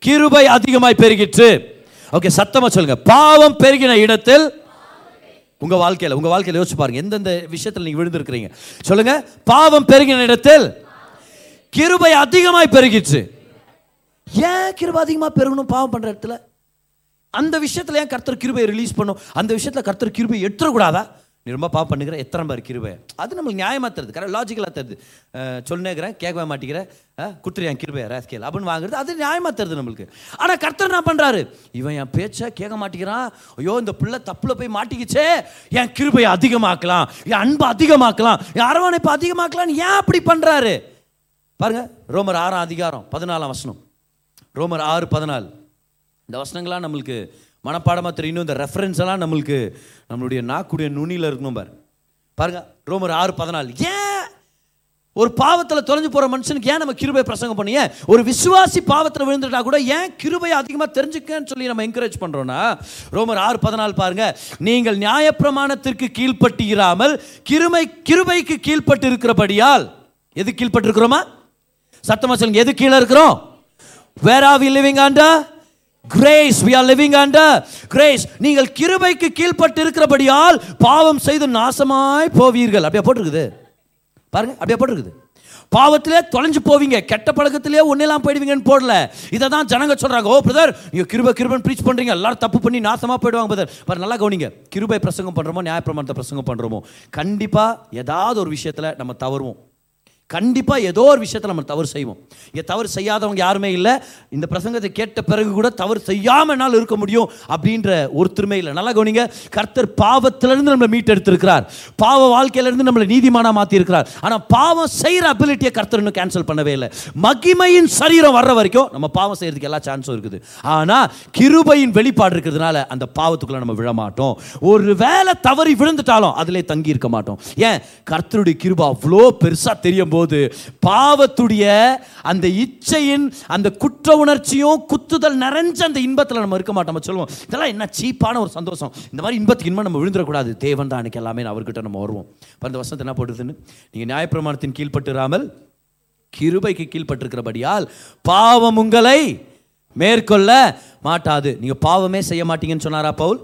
கிருபை அதிகமாய் பெருகிற்று. ஓகே சத்தமாக சொல்லுங்கள் பாவம் பெருகின இடத்தில் உங்கள் வாழ்க்கையில் உங்கள் வாழ்க்கையில் யோசிச்சு பாருங்க. எந்தெந்த விஷயத்தில் நீங்கள் விழுந்திருக்கிறீங்க? சொல்லுங்கள் பாவம் பெருகின இடத்தில் கிருபை அதிகமாய் பெருகிச்சு ஏன் கிருபை அதிகமாக பெருகணும் பாவம் பண்ணுற இடத்துல? அந்த விஷயத்தில் ஏன் கர்த்தர் கிருபையை ரிலீஸ் பண்ணும்? அந்த விஷயத்தில் கர்த்தர் கிருபை எடுத்துடக்கூடாதா? நீ ரொம்ப பாவம் பண்ணுகிற எத்தனை பேர் கிருபை? அது நம்மளுக்கு நியாயமாக தருது கரெக்ட் லாஜிக்கலாக தருது சொல்லுங்கிறேன் கேட்கவே மாட்டேங்கிறேன் குத்துறியா என் ரேஸ்கேல். அப்படின்னு வாங்குறது அது நியாயமாக தருது நம்மளுக்கு. ஆனால் கர்த்தர் என்ன பண்ணுறாரு இவன் என் பேச்சை கேட்க மாட்டேங்கிறான். ஐயோ இந்த பிள்ளை தப்புல போய் மாட்டிக்கிச்சே. என் கிருபையை அதிகமாக்கலாம் என் அன்பை அதிகமாக்கலாம் என் அரவணைப்பை அதிகமாக்கலாம்னு ஏன் அப்படி பண்ணுறாரு பாருங்க ரோமர் ஆறாம் அதிகாரம் பதினாலாம் வசனம். ரோமர் ஆறு பதினாலு. இந்த வசனங்கள்லாம் நம்மளுக்கு மனப்பாடமாக தெரியணும் இந்த ரெஃபரன்ஸ் எல்லாம் நம்மளுக்கு நம்மளுடைய நாக்குடைய நுனியில் இருக்கணும் பாரு. பாருங்க ரோமர் ஆறு பதினாலு. ஏன்? ஒரு பாவத்தில் தொலைஞ்சு போகிற மனுஷனுக்கு ஏன் நம்ம கிருபை பிரசங்கம் பண்ணி? ஏன்? ஒரு விசுவாசி பாவத்தில் விழுந்துட்டா கூட ஏன் கிருபையை அதிகமாக தெரிஞ்சுக்கன்னு சொல்லி நம்ம என்கரேஜ் பண்ணுறோன்னா ரோமர் ஆறு பதினாலு பாருங்க. நீங்கள் நியாயப்பிரமாணத்திற்கு கீழ்ப்பட்டிராமல் கிருமை கிருபைக்கு கீழ்ப்பட்டு இருக்கிறபடியால் எது கீழ்ப்பட்டு இருக்கிறோமா சத்தமா சொல்லுங்க எது கீழே இருக்கிறோம்? Where are we living under grace we are living under grace நீங்கள் கிருபைக்கு கீழ்ப்பட்டு இருக்கிறபடியால் பாவம் செய்து நாசமாய் போவீர்கள். அப்படியே போட்டிருக்குது? பாருங்க அப்படியே போட்டிருக்குது. பாவத்திலே தொலைஞ்சு போவீங்க. கெட்ட பழக்கத்திலே ஒன்னெல்லாம் போயிடுவீங்கன்னு போடல. இதை தான் ஜனங்க சொல்கிறாங்க ஓ பிரதர் நீங்கள் கிருபை கிருபன் ப்ரீச் பண்ணுறீங்க எல்லாரும் தப்பு பண்ணி நாசமாக போயிடுவாங்க பிரதர் பாரு நல்லா கவனிங்க. கிருபை பிரசங்கம் பண்ணுறோமோ நியாயப்பிரமாணத்தை பிரசங்கம் பண்ணுறோமோ கண்டிப்பாக ஏதாவது ஒரு விஷயத்தில் நம்ம தவறுவோம். கண்டிப்பாக ஏதோ ஒரு விஷயத்தை நம்ம தவறு செய்வோம். இங்கே தவறு செய்யாதவங்க யாருமே இல்லை. இந்த பிரசங்கத்தை கேட்ட பிறகு கூட தவறு செய்யாமல் என்னால் இருக்க முடியும் அப்படின்ற ஒருத்தருமே இல்லை. நல்லா கவனிங்க. கர்த்தர் பாவத்திலிருந்து நம்மளை மீட்டெடுத்திருக்கிறார். பாவ வாழ்க்கையிலேருந்து நம்மளை நீதிமானாக மாற்றிருக்கிறார் ஆனால் பாவம் செய்கிற அபிலிட்டியை கர்த்தர் இன்னும் கேன்சல் பண்ணவே இல்லை. மகிமையின் சரீரம் வர்ற வரைக்கும் நம்ம பாவம் செய்கிறதுக்கு எல்லா சான்ஸும் இருக்குது. ஆனால் கிருபையின் வெளிப்பாடு இருக்கிறதுனால அந்த பாவத்துக்குள்ளே நம்ம விழமாட்டோம் ஒரு வேலை தவறி விழுந்துட்டாலும் அதிலே தங்கி இருக்க மாட்டோம். ஏன்? கர்த்தருடைய கிருபா அவ்வளோ பெருசாக தெரியும் போது பாவத்துடைய அந்த இச்சையின் அந்த குற்ற உணர்ச்சியும் குத்துதல் நிறைஞ்ச அந்த இன்பத்தில் நம்ம இருக்க மாட்டோம். நம்ம சொல்லுவோம் இதெல்லாம் என்ன சீப்பான ஒரு சந்தோஷம். இந்த மாதிரி இன்பத்துக்கு இன்பம் நம்ம விழுந்துடக்கூடாது. தேவன் தான் அன்றைக்கி எல்லாமே. அவர்கிட்ட நம்ம வருவோம். இப்போ அந்த வசனத்தை என்ன போட்டுதுன்னு? நீங்கள் நியாயப்பிரமாணத்தின் கீழ்ப்பட்டுறாமல் கிருபைக்கு கீழ்பட்டிருக்கிறபடியால் பாவம் உங்களை மேற்கொள்ள மாட்டாது. நீங்கள் பாவமே செய்ய மாட்டீங்கன்னு சொன்னாரா பவுல்?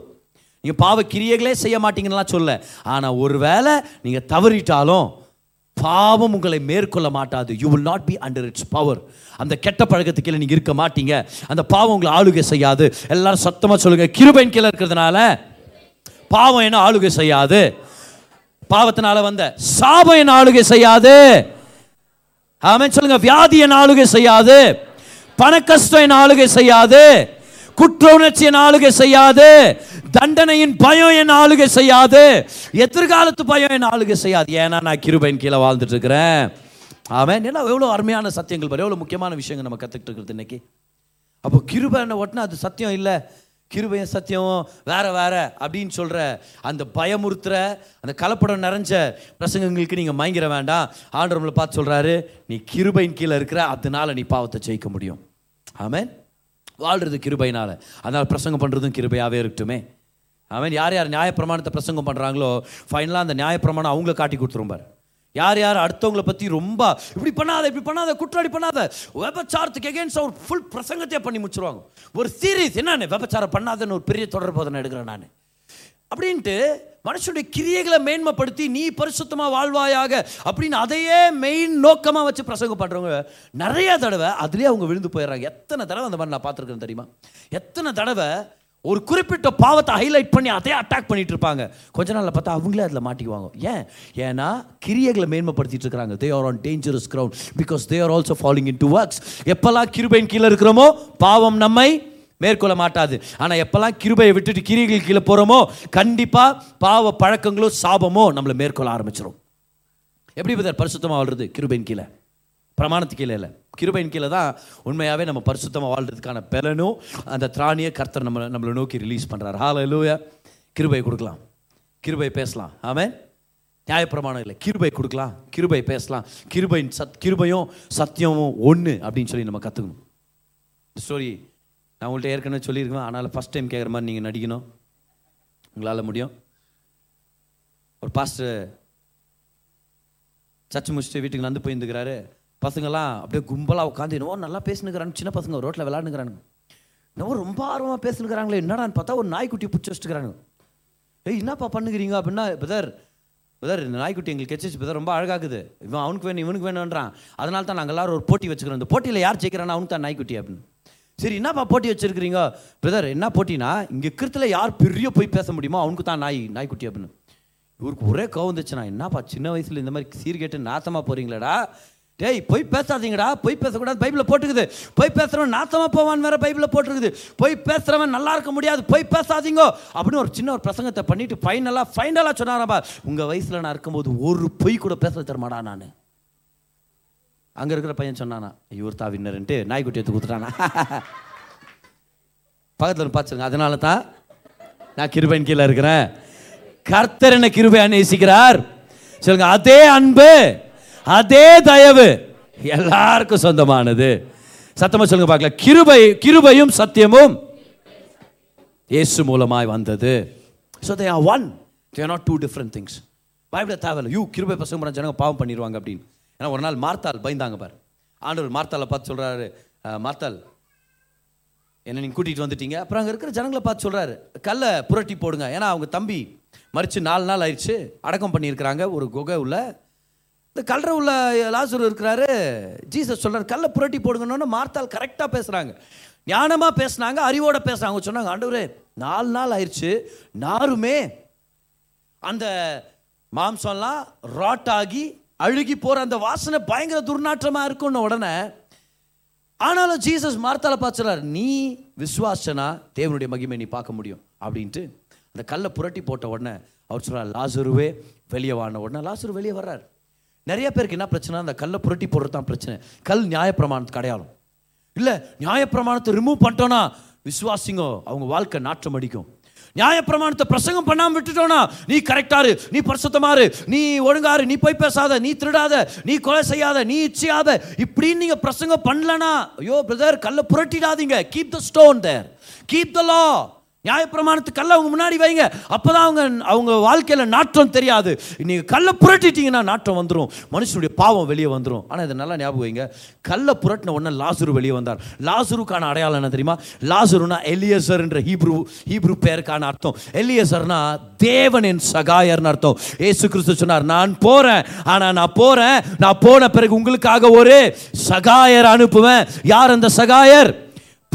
நீங்கள் பாவ கிரியைகளே செய்ய மாட்டீங்கன்னுலாம் சொல்ல. ஆனால் ஒருவேளை நீங்கள் தவறிட்டாலும் பாவம் உங்களை மேற்கொள்ள மாட்டாது. You will not be under its power அந்த கெட்ட பழக்கத்துக்கு கீழே நீங்கள் இருக்க மாட்டீங்க. அந்த பாவம் உங்களை ஆளுகை செய்யாது. எல்லாரும் சத்தமாக சொல்லுங்கள் கிருபையின் கீழே இருக்கிறதுனால பாவம் என்ன ஆளுகை செய்யாது. பாவத்தினால வந்த சாபம் என்ன ஆளுகை செய்யாது. ஆமாம் சொல்லுங்கள் வியாதி என்ன ஆளுகை செய்யாது. பணக்கஷ்டம் என்ன ஆளுகை செய்யாது. குற்ற உணர்ச்சி என் ஆளுகை செய்யாது. தண்டனையின் பயம் என் ஆளுகை செய்யாது. எதிர்காலத்து பயம் என் ஆளுகை செய்யாது. ஏன்னா நான் கிருபையின் கீழே வாழ்ந்துட்டு இருக்கிறேன் ஆமென். ஏன்னா எவ்வளோ அருமையான சத்தியங்கள் பாரு. எவ்வளோ முக்கியமான விஷயங்கள் நம்ம கற்றுக்கிட்டு இருக்கிறது இன்னைக்கு. அப்போ கிருபை ஒட்டினா அது சத்தியம் இல்லை. கிருபையும் சத்தியம் வேற வேற அப்படின்னு சொல்கிற அந்த பயமுறுத்துற அந்த கலப்படம் நிறைஞ்ச பிரசங்கங்களுக்கு நீங்கள் மயங்கிற வேண்டாம். ஆண்டவர்களை பார்த்து சொல்கிறாரு நீ கிருபையின் கீழே இருக்கிற அதனால நீ பாவத்தை ஜெயிக்க முடியும். ஆமென். வாழ்றது கிருபையினால். அதனால் பிரசங்கம் பண்ணுறதும் கிருபையாகவே இருக்கட்டுமே. அவன் யார் யார் நியாயப்பிரமாணத்தை பிரசங்கம் பண்ணுறாங்களோ ஃபைனலாக அந்த நியாயப்பிரமாணம் அவங்கள காட்டி கொடுத்துரும் பாரு. யார் யார் அடுத்தவங்களை பற்றி ரொம்ப இப்படி பண்ணாத இப்படி பண்ணாத குற்றாடி பண்ணாத விபச்சாரத்துக்கு எகேன்ஸ்ட் அவர் ஃபுல் பிரசங்கத்தையே பண்ணி முடிச்சிருவாங்க. ஒரு சீரீஸ் என்னன்னு விபச்சாரம் பண்ணாதன்னு ஒரு பெரிய தொடர்பு போதனை எடுக்கிறேன் நான். அப்படின்ட்டு மனுஷனுடைய கிரியைகளை மேன்மைப்படுத்தி நீ பரிசுத்தமாக வாழ்வாயாக அப்படின்னு அதையே மெயின் நோக்கமாக வச்சு பிரசங்கம் பண்ணுறவங்க நிறைய தடவை அதுலேயே அவங்க விழுந்து போயிடுறாங்க. எத்தனை தடவை அந்த மாதிரி நான் பார்த்துருக்கேன் தெரியுமா? எத்தனை தடவை ஒரு குறிப்பிட்ட பாவத்தை ஹைலைட் பண்ணி அதே அட்டாக் பண்ணிட்டு இருப்பாங்க. கொஞ்ச நாளில் பார்த்தா அவங்களே அதில் மாட்டிக்குவாங்க. ஏன்? ஏன்னா கிரியைகளை மேன்மைப்படுத்திட்டு இருக்கிறாங்க. They are on dangerous ground because they are also following into works எப்பெல்லாம் கிருபையின் கீழே இருக்கிறோமோ பாவம் நம்மை மேற்கொள்ள மாட்டாது. ஆனால் எப்போல்லாம் கிருபையை விட்டுட்டு கிரிகள் கீழே போகிறோமோ கண்டிப்பாக பாவ பழக்கங்களோ சாபமோ நம்மளை மேற்கொள்ள ஆரம்பிச்சிடும் எப்படி பதர் பரிசுத்தமாக வாழ்றது கிருபையின் கீழே. பிரமாணத்து கீழே இல்லை. கிருபையின் கீழே தான் உண்மையாகவே நம்ம பரிசுத்தமாக வாழ்றதுக்கான பலனும் அந்த திராணியை கர்த்தர் நம்ம நம்மளை நோக்கி ரிலீஸ் பண்ணுறாரு ஹால லூயா கிருபை கொடுக்கலாம். கிருபை பேசலாம். ஆமாம் நியாயப்பிரமாணம் இல்லை. கிருபை கொடுக்கலாம். கிருபை பேசலாம். கிருபையின் சத் கிருபையும் சத்தியமும் ஒன்று அப்படின்னு சொல்லி நம்ம கற்றுக்கணும் ஸ்டோரி நான் உங்கள்கிட்ட ஏற்கனவே சொல்லியிருக்கேன். ஆனால் ஃபஸ்ட் டைம் கேட்குற மாதிரி நீங்கள் நடிக்கணும். உங்களால் முடியும். ஒரு பாஸ்டர் சர்ச்சு முடிச்சுட்டு வீட்டுக்கு நடந்து போயிருந்துக்கிறாரு. பசங்கள்லாம் அப்படியே கும்பலாக உட்காந்து என்னவோ நல்லா பேசினுக்கிறாங்க. சின்ன பசங்க ரோட்டில் விளாண்டுக்கிறாங்க என்னவோ ரொம்ப ஆர்வமாக பேசினுக்கிறாங்களே. என்னடான்னு பார்த்தா ஒரு நாய்க்குட்டியை பிடிச்சி வச்சுக்கிறாங்க ஏய் என்னப்பா பண்ணுகிறீங்க அப்படின்னா பிரதர் பிரதர் இந்த நாய்க்குட்டி எங்களுக்கு கெச்சிச்சு பிரதர் ரொம்ப அழகாகுது இவன் அவனுக்கு வேணும் இவனுக்கு வேணுன்றான் அதனால தான் நாங்கள் எல்லாரும் ஒரு போட்டி வச்சுக்கிறோம். இந்த போட்டியில் யார் ஜெயிக்கிறானா அவனுக்கு தான் நாய்க்குட்டி அப்படின்னு. சரி என்னப்பா போட்டி வச்சிருக்கிறீங்க? பிரதர் என்ன போட்டினா இங்கே கிருத்தில் யார் பெரிய போய் பேச முடியுமோ அவனுக்கு தான் நாய் நாய்க்குட்டி அப்படின்னு. இவருக்கு ஒரே கோவம் வந்துச்சுண்ணா என்னப்பா சின்ன வயசில் இந்த மாதிரி சீர் கேட்டு போகிறீங்களடா டேய் போய் பேசாதீங்கடா போய் பேசக்கூடாது பைபிளில் போட்டுக்குது போய் பேசுறவன் நாசமாக போவான் வேற பைபிளில் போட்டிருக்குது. போய் பேசுறவன் நல்லா இருக்க முடியாது போய் பேசாதீங்கோ. அப்படின்னு ஒரு சின்ன ஒரு பிரசங்கத்தை பண்ணிவிட்டு ஃபைனலாக ஃபைனலாக சொன்னாரப்பா உங்கள் வயசில் நான் இருக்கும்போது ஒரு பொய் கூட பேச தரமாடா நான். அங்கே இருக்கிற பையன் சொன்னானா இவர் தான் வின்னருன்ட்டு நாய்க்குட்டி எடுத்து கொடுத்துட்டானா? [LAUGHS] பக்கத்தில் பார்த்துருங்க. அதனால தான் நான் கிருபையின் கீழே இருக்கிறேன். கர்த்தர் என்ன கிருபை நேசிக்கிறார். சொல்லுங்க அதே அன்பு அதே தயவு எல்லாருக்கும் சொந்தமானது. சத்தமாக சொல்லுங்க பார்க்கல கிருபை கிருபையும் சத்தியமும் இயேசு மூலமாய் வந்தது. So they are one they are not two different things பயப்பட தேவையில்லை. யூ கிருபை பசங்க பண்ண ஜனங்க பாவம் பண்ணிடுவாங்க அப்படின்னு. ஏன்னா ஒரு நாள் மார்த்தால் பயந்தாங்க பார். ஆண்டவர் மார்த்தாலை பார்த்து சொல்கிறாரு மார்த்தால் என்ன நீங்கள் கூட்டிகிட்டு வந்துட்டீங்க. அப்புறம் அங்கே இருக்கிற ஜனங்களை பார்த்து சொல்கிறாரு கல்லை புரட்டி போடுங்க. ஏன்னா அவங்க தம்பி மறித்து நாலு நாள் ஆயிடுச்சு அடக்கம் பண்ணியிருக்கிறாங்க ஒரு குகை உள்ள. இந்த கல்ற உள்ள லாசூர் இருக்கிறாரு ஜீசஸ் சொல்கிறார் கல்லை புரட்டி போடுங்கன்னு மார்த்தால் கரெக்டாக பேசுகிறாங்க ஞானமாக பேசுனாங்க அறிவோட பேசுகிறாங்க சொன்னாங்க ஆண்டவரே நாலு நாள் ஆயிடுச்சு நாருமே அந்த மாம்சம்லாம் ராட் ஆகி அழுகி போகிற அந்த வாசனை பயங்கர துர்நாற்றமாக இருக்கும்னு உடனே ஆனாலும் ஜீசஸ் மார்த்தால பார்த்துறாரு நீ விஸ்வாசனா தேவனுடைய மகிமை நீ பார்க்க முடியும். அப்படின்ட்டு அந்த கல்லை புரட்டி போட்ட உடனே அவர் சொல்கிறார் லாசருவே வெளியே வான உடனே லாசரு வெளியே வர்றார். நிறைய பேருக்கு என்ன பிரச்சனை? அந்த கல்லை புரட்டி போடுறது தான் பிரச்சனை. கல் நியாயப்பிரமாணத்துக்கு அடையாளம். இல்லை நியாயப்பிரமாணத்தை ரிமூவ் பண்ணிட்டோன்னா விசுவாசிங்க அவங்க வாழ்க்கை நாற்றம் அடிக்கும். நியாயப்பிரமாணத்தை பிரசங்கம் பண்ணாமல் விட்டுட்டோன்னா நீ கரெக்டாரு நீ பரிசுத்தமாரு நீ ஒழுங்காரு நீ போய் பேசாத நீ திருடாத நீ கொலை செய்யாத நீ இச்சையாத. இப்படின்னு நீங்க பிரசங்கம் பண்ணலனா ஐயோ பிரதர் கல்லை புரட்டிடாதீங்க. Keep the stone there keep the law நியாயப்பிரமாணத்துக்கல்ல அவங்க முன்னாடி வைங்க. அப்போ தான் அவங்க அவங்க வாழ்க்கையில் நாற்றம் தெரியாது. நீங்கள் கல்லை புரட்டிட்டீங்கன்னா நாற்றம் வந்துடும் மனுஷனுடைய பாவம் வெளியே வந்துடும் ஆனால் இதை நல்லா ஞாபகம் வைங்க. கல்லை புரட்டின உடனே லாசுரு வெளியே வந்தார். லாசுருக்கான அடையாளம் என்ன தெரியுமா? லாசுருனா எலியசர் என்ற ஹீப்ரு ஹீப்ரு பேருக்கான அர்த்தம். எலியசர்னா தேவனின் சகாயர்னு அர்த்தம். ஏசு கிறிஸ்து சொன்னார் நான் போகிறேன் ஆனால் நான் போகிறேன் நான் போன பிறகு உங்களுக்காக ஒரு சகாயர் அனுப்புவேன். யார் அந்த சகாயர்?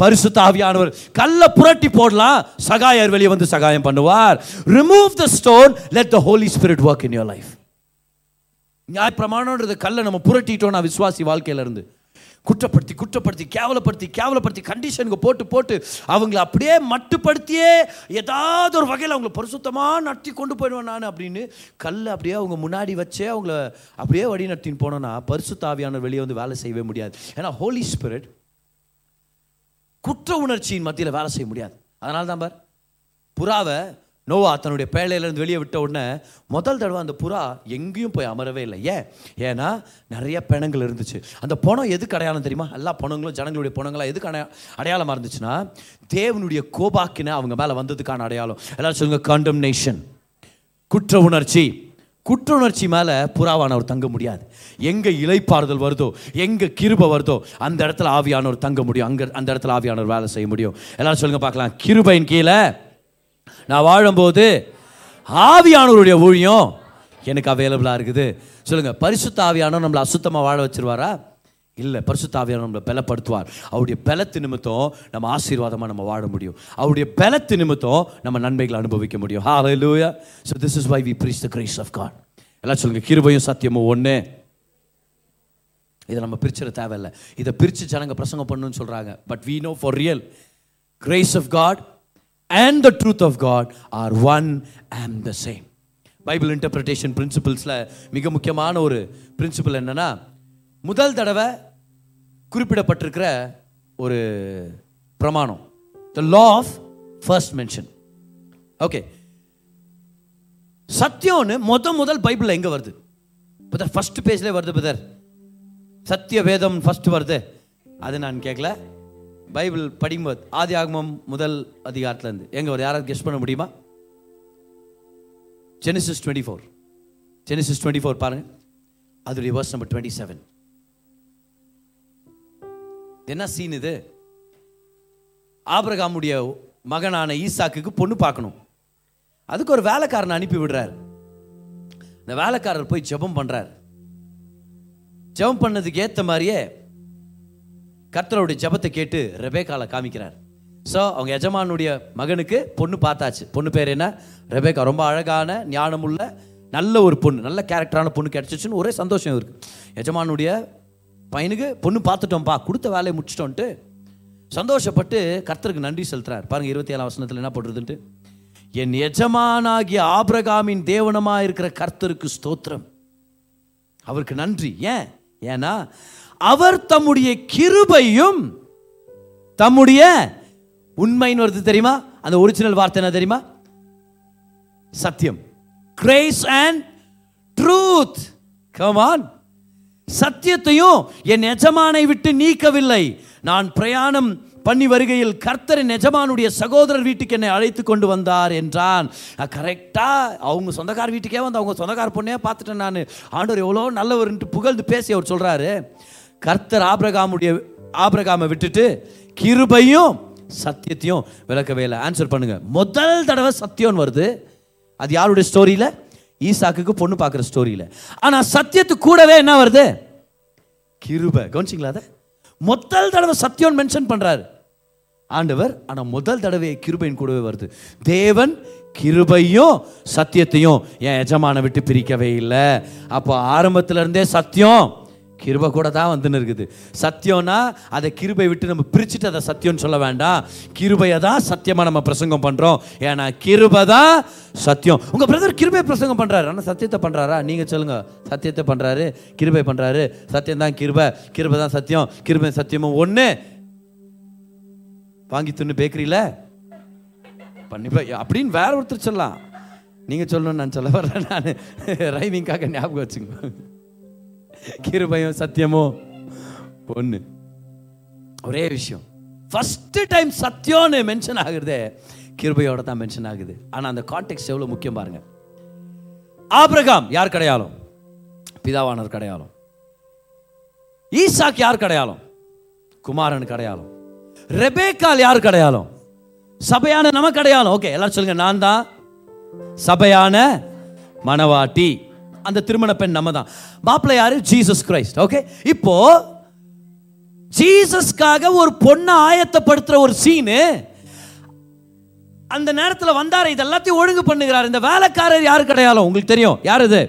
பரிசுத்த ஆவியானவர். கல்லை புரட்டி போடலாம். சகாயர் வெளியே வந்து சகாயம் பண்ணுவார். Remove the stone let the holy spirit work in your life நியாய கல்லை நம்ம புரட்டிட்டோம்னா விசுவாசி வாழ்க்கையிலேருந்து. குற்றப்படுத்தி குற்றப்படுத்தி கேவலப்படுத்தி கேவலப்படுத்தி கண்டிஷனுக்கு போட்டு போட்டு அவங்கள அப்படியே மட்டுப்படுத்தியே ஏதாவது ஒரு வகையில் அவங்கள பரிசுத்தமாக நடத்தி கொண்டு போயிடுவேன் நான் அப்படின்னு கல்லை அப்படியே அவங்க முன்னாடி வச்சே அவங்கள அப்படியே வழி நடத்தின்னு போனோன்னா பரிசுத்தாவியான வெளியே வந்து வேலை செய்யவே முடியாது. ஏன்னா ஹோலி ஸ்பிரிட் குற்ற உணர்ச்சியின் மத்தியில் வேலை செய்ய முடியாது. அதனால தான் பார் புறாவை நோவா தன்னுடைய பேழையிலேருந்து வெளியே விட்ட உடனே முதல் தடவை அந்த புறா எங்கேயும் போய் அமரவே இல்லை. ஏன்? ஏன்னா நிறைய பிணங்கள் இருந்துச்சு. அந்த பணம் எதுக்கு அடையாளம் தெரியுமா? எல்லா பணங்களும் ஜனங்களுடைய பணங்களாம் எதுக்கு அடைய அடையாளமாக இருந்துச்சுன்னா தேவனுடைய கோபாக்கின அவங்க மேலே வந்ததுக்கான அடையாளம். எல்லாரும் சொல்லுங்கள் கண்டம்னேஷன் குற்ற உணர்ச்சி. குற்ற உணர்ச்சி மேலே புறாவானவர் தங்க முடியாது. எங்கே இலைப்பாறுதல் வருதோ எங்கே கிருபை வருதோ அந்த இடத்துல ஆவியானவர் தங்க முடியும். அங்கே அந்த இடத்துல ஆவியானவர் வேலை செய்ய முடியும். எல்லாரும் சொல்லுங்கள் பார்க்கலாம். கிருபையின் கீழே நான் வாழும்போது ஆவியானவருடைய ஊழியம் எனக்கு அவைலபிளாக இருக்குது. சொல்லுங்கள் பரிசுத்த ஆவியானவர் நம்மளை அசுத்தமாக வாழ வச்சிருவாரா? இல்லை பரிசுத்தாவியார் நம்மளை பலப்படுத்துவார். அவருடைய பலத்து நிமித்தம் நம்ம ஆசீர்வாதமாக நம்ம வாழ முடியும். அவருடைய பலத்து நிமித்தம் நம்ம நன்மைகளை அனுபவிக்க முடியும். Hallelujah so this is why we preach the grace of God எல்லாம் சொல்லுங்க கிருபையும் சத்தியமும் ஒன்று இதை நம்ம பிரிச்சிட தேவையில்லை. இதை பிரித்து ஜனங்க பிரசங்கம் பண்ணுன்னு சொல்கிறாங்க but we know for real grace of God and the truth of God are one and the same Bible interpretation பிரின்சிபிள்ஸில் மிக முக்கியமான ஒரு பிரின்சிபல் என்னன்னா முதல் தடவை குறிப்பிடப்பட்டிருக்கிற ஒரு பிரமாணம். The law of first mention okay சத்தியம்னு முத முதல் பைபிளில் எங்கே வருது? பிரதர் ஃபர்ஸ்ட் பேஜ்லேயே வருது பிரதர் சத்திய வேதம் ஃபஸ்ட்டு வருது. அது நான் கேட்கல பைபிள் படிக்கும்போது ஆதி ஆகமம் முதல் அதிகாரத்துலேருந்து எங்கே வருது? யாராவது கெஸ்ட் பண்ண முடியுமா? Genesis twenty four Genesis twenty four பாருங்க. அதோடைய வர்ஸ் நம்பர் டுவெண்ட்டி செவன் என்ன சீன் இது? ஆபிரகாமுடைய மகனான ஈசாக்குக்கு பொண்ணு பார்க்கணும். அதுக்கு ஒரு வேலைக்காரனை அனுப்பி விடுறாரு. இந்த வேலைக்காரர் போய் ஜெபம் பண்ணுறார் ஜெபம் பண்ணதுக்கு ஏற்ற மாதிரியே கர்த்தருடைய ஜெபத்தை கேட்டு ரெபேக்கால காமிக்கிறார். ஸோ அவங்க எஜமானுடைய மகனுக்கு பொண்ணு பார்த்தாச்சு. பொண்ணு பேர் என்ன? ரெபேக்கா ரொம்ப அழகான ஞானமுள்ள நல்ல ஒரு பொண்ணு நல்ல கேரக்டரான பொண்ணு கிடச்சிச்சுன்னு ஒரே சந்தோஷம் இருக்கு எஜமானுடைய பையனுக்கு பொண்ணு பார்த்துட்டோம்ப்பா கொடுத்த வேலையை முடிச்சிட்டோன்ட்டு சந்தோஷப்பட்டு கர்த்தருக்கு நன்றி செலுத்துறார். பாருங்க இருபத்தி ஏழாம் வசனத்தில் என்ன போடுறதுன்ட்டு என் எஜமானாகிய ஆபிரகாமின் தேவனமாக இருக்கிற கர்த்தருக்கு ஸ்தோத்திரம். அவருக்கு நன்றி. ஏன்? ஏன்னா அவர் தம்முடைய கிருபையும் தம்முடைய உண்மைன்னு வருது தெரியுமா? அந்த ஒரிஜினல் வார்த்தை என்ன தெரியுமா? சத்தியம். கிரேஸ் அண்ட் ட்ரூத் கமான் சத்தியத்தையும் என் எஜமானை விட்டு நீக்கவில்லை. நான் பிரயாணம் பண்ணி வருகையில் கர்த்தரின் எஜமானுடைய சகோதரர் வீட்டுக்கு என்னை அழைத்து கொண்டு வந்தார் என்றான். கரெக்டாக அவங்க சொந்தக்கார வீட்டுக்கே வந்து அவங்க சொந்தக்கார பொண்ணே பார்த்துட்டேன் நான். ஆண்டவர் எவ்வளோ நல்லவர்ன்ட்டு புகழ்ந்து பேசி அவர் சொல்கிறாரு கர்த்தர் ஆபிரகாமுடைய ஆபிரகாமை விட்டுட்டு கிருபையும் சத்தியத்தையும் விளக்கவே இல்லை. ஆன்சர் பண்ணுங்கள் முதல் தடவை சத்தியம்னு வருது. அது யாருடைய ஸ்டோரியில் ஈசாக்குக்கு பொண்ணு பார்க்குற ஸ்டோரியில் ஆனால் சத்தியத்து கூடவே என்ன வருது? கிருபை. கவனிச்சிங்களா அதை? முதல் தடவை சத்தியம் மென்ஷன் பண்ணுறாரு ஆண்டவர் ஆனால் முதல் தடவை கிருபையின் கூடவே வருது. தேவன் கிருபையும் சத்தியத்தையும் என் எஜமான விட்டு பிரிக்கவே இல்லை. அப்போ ஆரம்பத்திலேருந்தே சத்தியம். கிருபை கூட தான் வந்துன்னு இருக்குது. சத்தியம்னா அதை கிருபை விட்டு நம்ம பிரிச்சுட்டு அதை சத்தியம்னு சொல்ல வேண்டாம். கிருபையை தான் சத்தியமாக நம்ம பிரசங்கம் பண்ணுறோம் ஏன்னா கிருபை தான் சத்தியம். உங்கள் பிரதர் கிருபை பிரசங்கம் பண்ணுறாரு ஆனால் சத்தியத்தை பண்ணுறாரா நீங்கள் சொல்லுங்கள் சத்தியத்தை பண்ணுறாரு கிருபை பண்ணுறாரு சத்தியம் தான் கிருபை கிருபை தான் சத்தியம் கிருபை சத்தியமும் ஒன்று வாங்கி துண்ணு பேக்கரியில் பண்ணிப்பா. அப்படின்னு வேற ஒருத்தர் சொல்லலாம். நீங்கள் சொல்லணும்னு நான் சொல்ல வர்றேன் நான் ரைமிங்காக ஞாபகம் வச்சுங்க கிருபையும் சத்தியமோ ஒன்று ஒரே விஷயம். ஃபஸ்ட்டு டைம் சத்தியம்னு மென்ஷன் ஆகுறதே கிருபையோட தான் மென்ஷன் ஆகுது. ஆனால் அந்த கான்டெக்ட் எவ்வளோ முக்கியம் பாருங்க. ஆபிரகாம் யார் கிடையாலும் பிதாவானர் கிடையாலும் ஈசாக் யார் கிடையாலும் குமாரன் கிடையாலும் ரெபேக்கால் யார் கிடையாலும் சபையான நமக்கு கிடையாலும் ஓகே எல்லாரும் சொல்லுங்க நான் தான் சபையான மணவாட்டி. அந்த திருமண பெண் நம்ம தான் மாப்பிள்ளை யாரு? ஜீசஸ் கிரைஸ்ட் ஓகே இப்போ ஜீசஸ்க்காக ஒரு பொண்ணை ஆயத்தப்படுத்துற ஒரு சீனு அந்த நேரத்தில் வந்தார் இது எல்லாத்தையும் ஒழுங்கு பண்ணுகிறார். இந்த வேலைக்காரர் யாரு கிடையாலும் உங்களுக்கு தெரியும். யார் இது?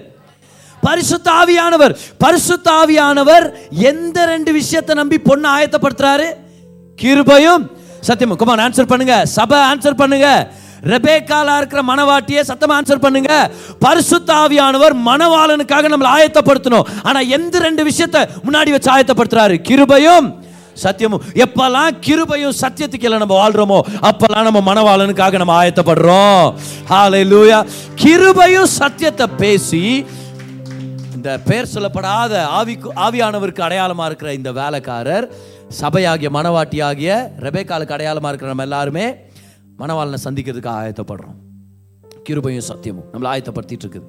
பரிசுத்த ஆவியானவர். பரிசுத்த ஆவியானவர் எந்த ரெண்டு விஷயத்தை நம்பி பொண்ணை ஆயத்தப்படுத்துறாரு? கிருபையும் சத்தியமும் குமார் ஆன்சர் பண்ணுங்க. சபை ஆன்சர் பண்ணுங்க. ரெபேக்காலா இருக்கிற மனவாட்டியே சத்தமா ஆன்சர் பண்ணுங்க. பரிசுத்த ஆவியானவர் மனவாளனுக்காக நம்மளை ஆயத்தப்படுத்தணும். ஆனா எந்த ரெண்டு விஷயத்தை முன்னாடி வச்சு ஆயத்தப்படுத்துறாரு? கிருபையும் சத்தியமும். எப்பெல்லாம் கிருபையும் சத்தியத்துக்கு இல்லை நம்ம வாழ்றோமோ அப்பெல்லாம் நம்ம மனவாளனுக்காக நம்ம ஆயத்தப்படுறோம். லூயா கிருபையும் சத்தியத்தை பேசி இந்த பெயர் சொல்லப்படாத ஆவிக்கு ஆவியானவருக்கு அடையாளமாக இருக்கிற இந்த வேலைக்காரர் சபையாகிய மனவாட்டியாகிய ரெபேக்காலுக்கு அடையாளமாக இருக்கிற நம்ம எல்லாருமே மனவாளனை சந்திக்கிறதுக்கு ஆயத்தப்படுறோம். கிருபையும் சத்தியமும் நம்மளை ஆயத்தப்படுத்திட்டு இருக்குது.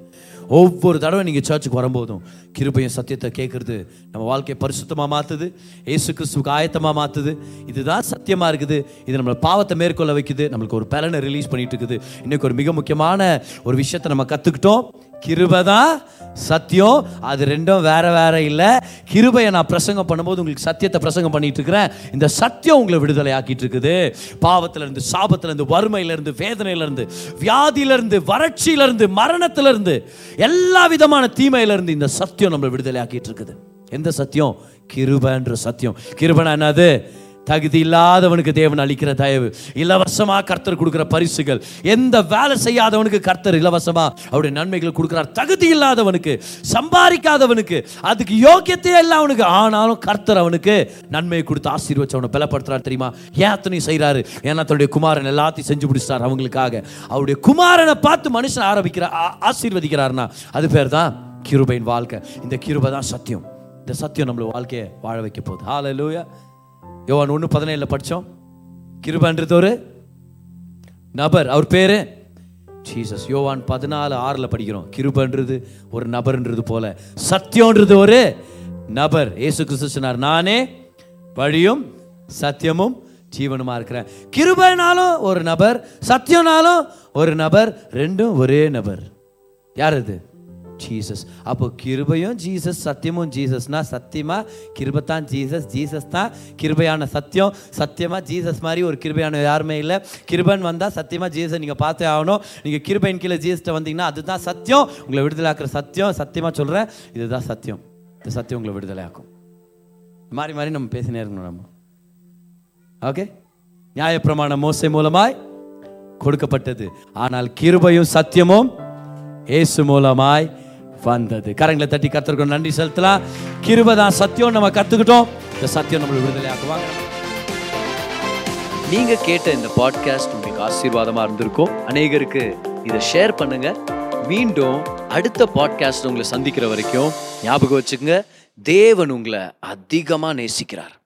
ஒவ்வொரு தடவை நீங்கள் சர்ச்சுக்கு வரும்போதும் கிருபையும் சத்தியத்தை கேட்குறது நம்ம வாழ்க்கையை பரிசுத்தமாக மாற்றுது ஏசு கிறிஸ்துக்கு ஆயத்தமாக மாற்றுது இதுதான் சத்தியமாக இருக்குது. இது நம்மளை பாவத்தை மேற்கொள்ள வைக்குது. நம்மளுக்கு ஒரு பலனை ரிலீஸ் பண்ணிட்டு இருக்குது. இன்னைக்கு ஒரு மிக முக்கியமான ஒரு விஷயத்தை நம்ம கற்றுக்கிட்டோம் கிருபை தான் சத்தியம் அது ரெண்டும் வேற வேற இல்லை. கிருபையை நான் பிரசங்கம் பண்ணும்போது உங்களுக்கு சத்தியத்தை பிரசங்கம் பண்ணிட்டு இருக்கிறேன். இந்த சத்தியம் உங்களை விடுதலை ஆக்கிட்டு இருக்குது. பாவத்திலிருந்து சாபத்திலிருந்து வறுமையிலிருந்து இருந்து வியாதியிலிருந்து வறட்சியிலிருந்து மரணத்திலிருந்து எல்லா விதமான தீமையிலிருந்து இந்த சத்தியம் நம்மளை விடுதலை ஆக்கிட்டு இருக்குது. எந்த சத்தியம்? கிருபன்ற சத்தியம். கிருபனா என்னது? தகுதி இல்லாதவனுக்கு தேவன் அளிக்கிற தயவு. இலவசமாக கர்த்தர் கொடுக்குற பரிசுகள். எந்த வேலை செய்யாதவனுக்கு கர்த்தர் இலவசமாக அவருடைய நன்மைகள் கொடுக்குறார். தகுதி இல்லாதவனுக்கு சம்பாதிக்காதவனுக்கு அதுக்கு யோக்கியத்தையே இல்லை அவனுக்கு. ஆனாலும் கர்த்தர் அவனுக்கு நன்மையை கொடுத்து ஆசீர்வச்சு அவனை பலப்படுத்துறாரு தெரியுமா? ஏன் அத்தனையும் செய்கிறாரு ஏன்னா தன்னுடைய குமாரன் எல்லாத்தையும் செஞ்சு பிடிச்சார் அவங்களுக்காக. அவருடைய குமாரனை பார்த்து மனுஷன் ஆரம்பிக்கிற ஆசீர்வதிக்கிறாருன்னா அது பேர் தான் கிருபையின் வாழ்க்கை. இந்த கிருபை தான் சத்தியம். இந்த சத்தியம் நம்மளோட வாழ்க்கையை வாழ வைக்க போகுது. ஹாலலூயா யோவான் ஒன்று பதினேழில் படித்தோம் கிருபன்றது ஒரு நபர். அவர் பேர் ஜீசஸ். யோவான் பதினாலு ஆறில் படிக்கிறோம். கிருபன்றது ஒரு நபர்ன்றது போல. சத்தியம்ன்றது ஒரு நபர். இயேசு கிறிஸ்து சொன்னார் நானே வழியும் சத்தியமும் ஜீவனுமா இருக்கிறேன். கிருபைனாலும் ஒரு நபர் சத்தியம்னாலும் ஒரு நபர் ரெண்டும் ஒரே நபர். யார் அது? ஜீசஸ் அப்போ கிருபையும் ஜீசஸ் சத்தியமும் ஜீசஸ்னா சத்தியமா? கிருபை தான் ஜீசஸ் ஜீசஸ் தான் கிருபையான சத்தியம். சத்தியமா ஜீசஸ் மாதிரி ஒரு கிருபையான யாருமே இல்லை. கிருபன் வந்தால் சத்தியமா ஜீசஸ் நீங்கள் பார்த்தே ஆகணும். நீங்கள் கிருபையின் கீழே ஜீசஸ்ட்டை வந்தீங்கன்னா அதுதான் சத்தியம். உங்களை விடுதலாக்குற சத்தியம். சத்தியமாக சொல்கிறேன் இதுதான் சத்தியம். இந்த சத்தியம் உங்களை விடுதலையாக்கும். மாறி மாறி நம்ம பேசினே இருக்கணும் நம்ம. ஓகே நியாயப்பிரமாண மோசை மூலமாய் கொடுக்கப்பட்டது. ஆனால் கிருபையும் சத்தியமும் இயேசு மூலமாய் வந்தது. கரங்களை தட்டி கத்துருக்கோம் நன்றி செலுத்தலாம் கிருபதான் சத்தியம் நம்ம கத்துக்கிட்டோம். இந்த சத்தியம் நம்மளை விடுதலை ஆக்குவாங்க நீங்க கேட்ட இந்த பாட்காஸ்ட் உங்களுக்கு ஆசீர்வாதமா இருந்திருக்கும். அநேகருக்கு இதை ஷேர் பண்ணுங்க. மீண்டும் அடுத்த பாட்காஸ்ட் உங்களை சந்திக்கிற வரைக்கும் ஞாபகம் வச்சுக்கோங்க. தேவன் உங்களை அதிகமா நேசிக்கிறார்.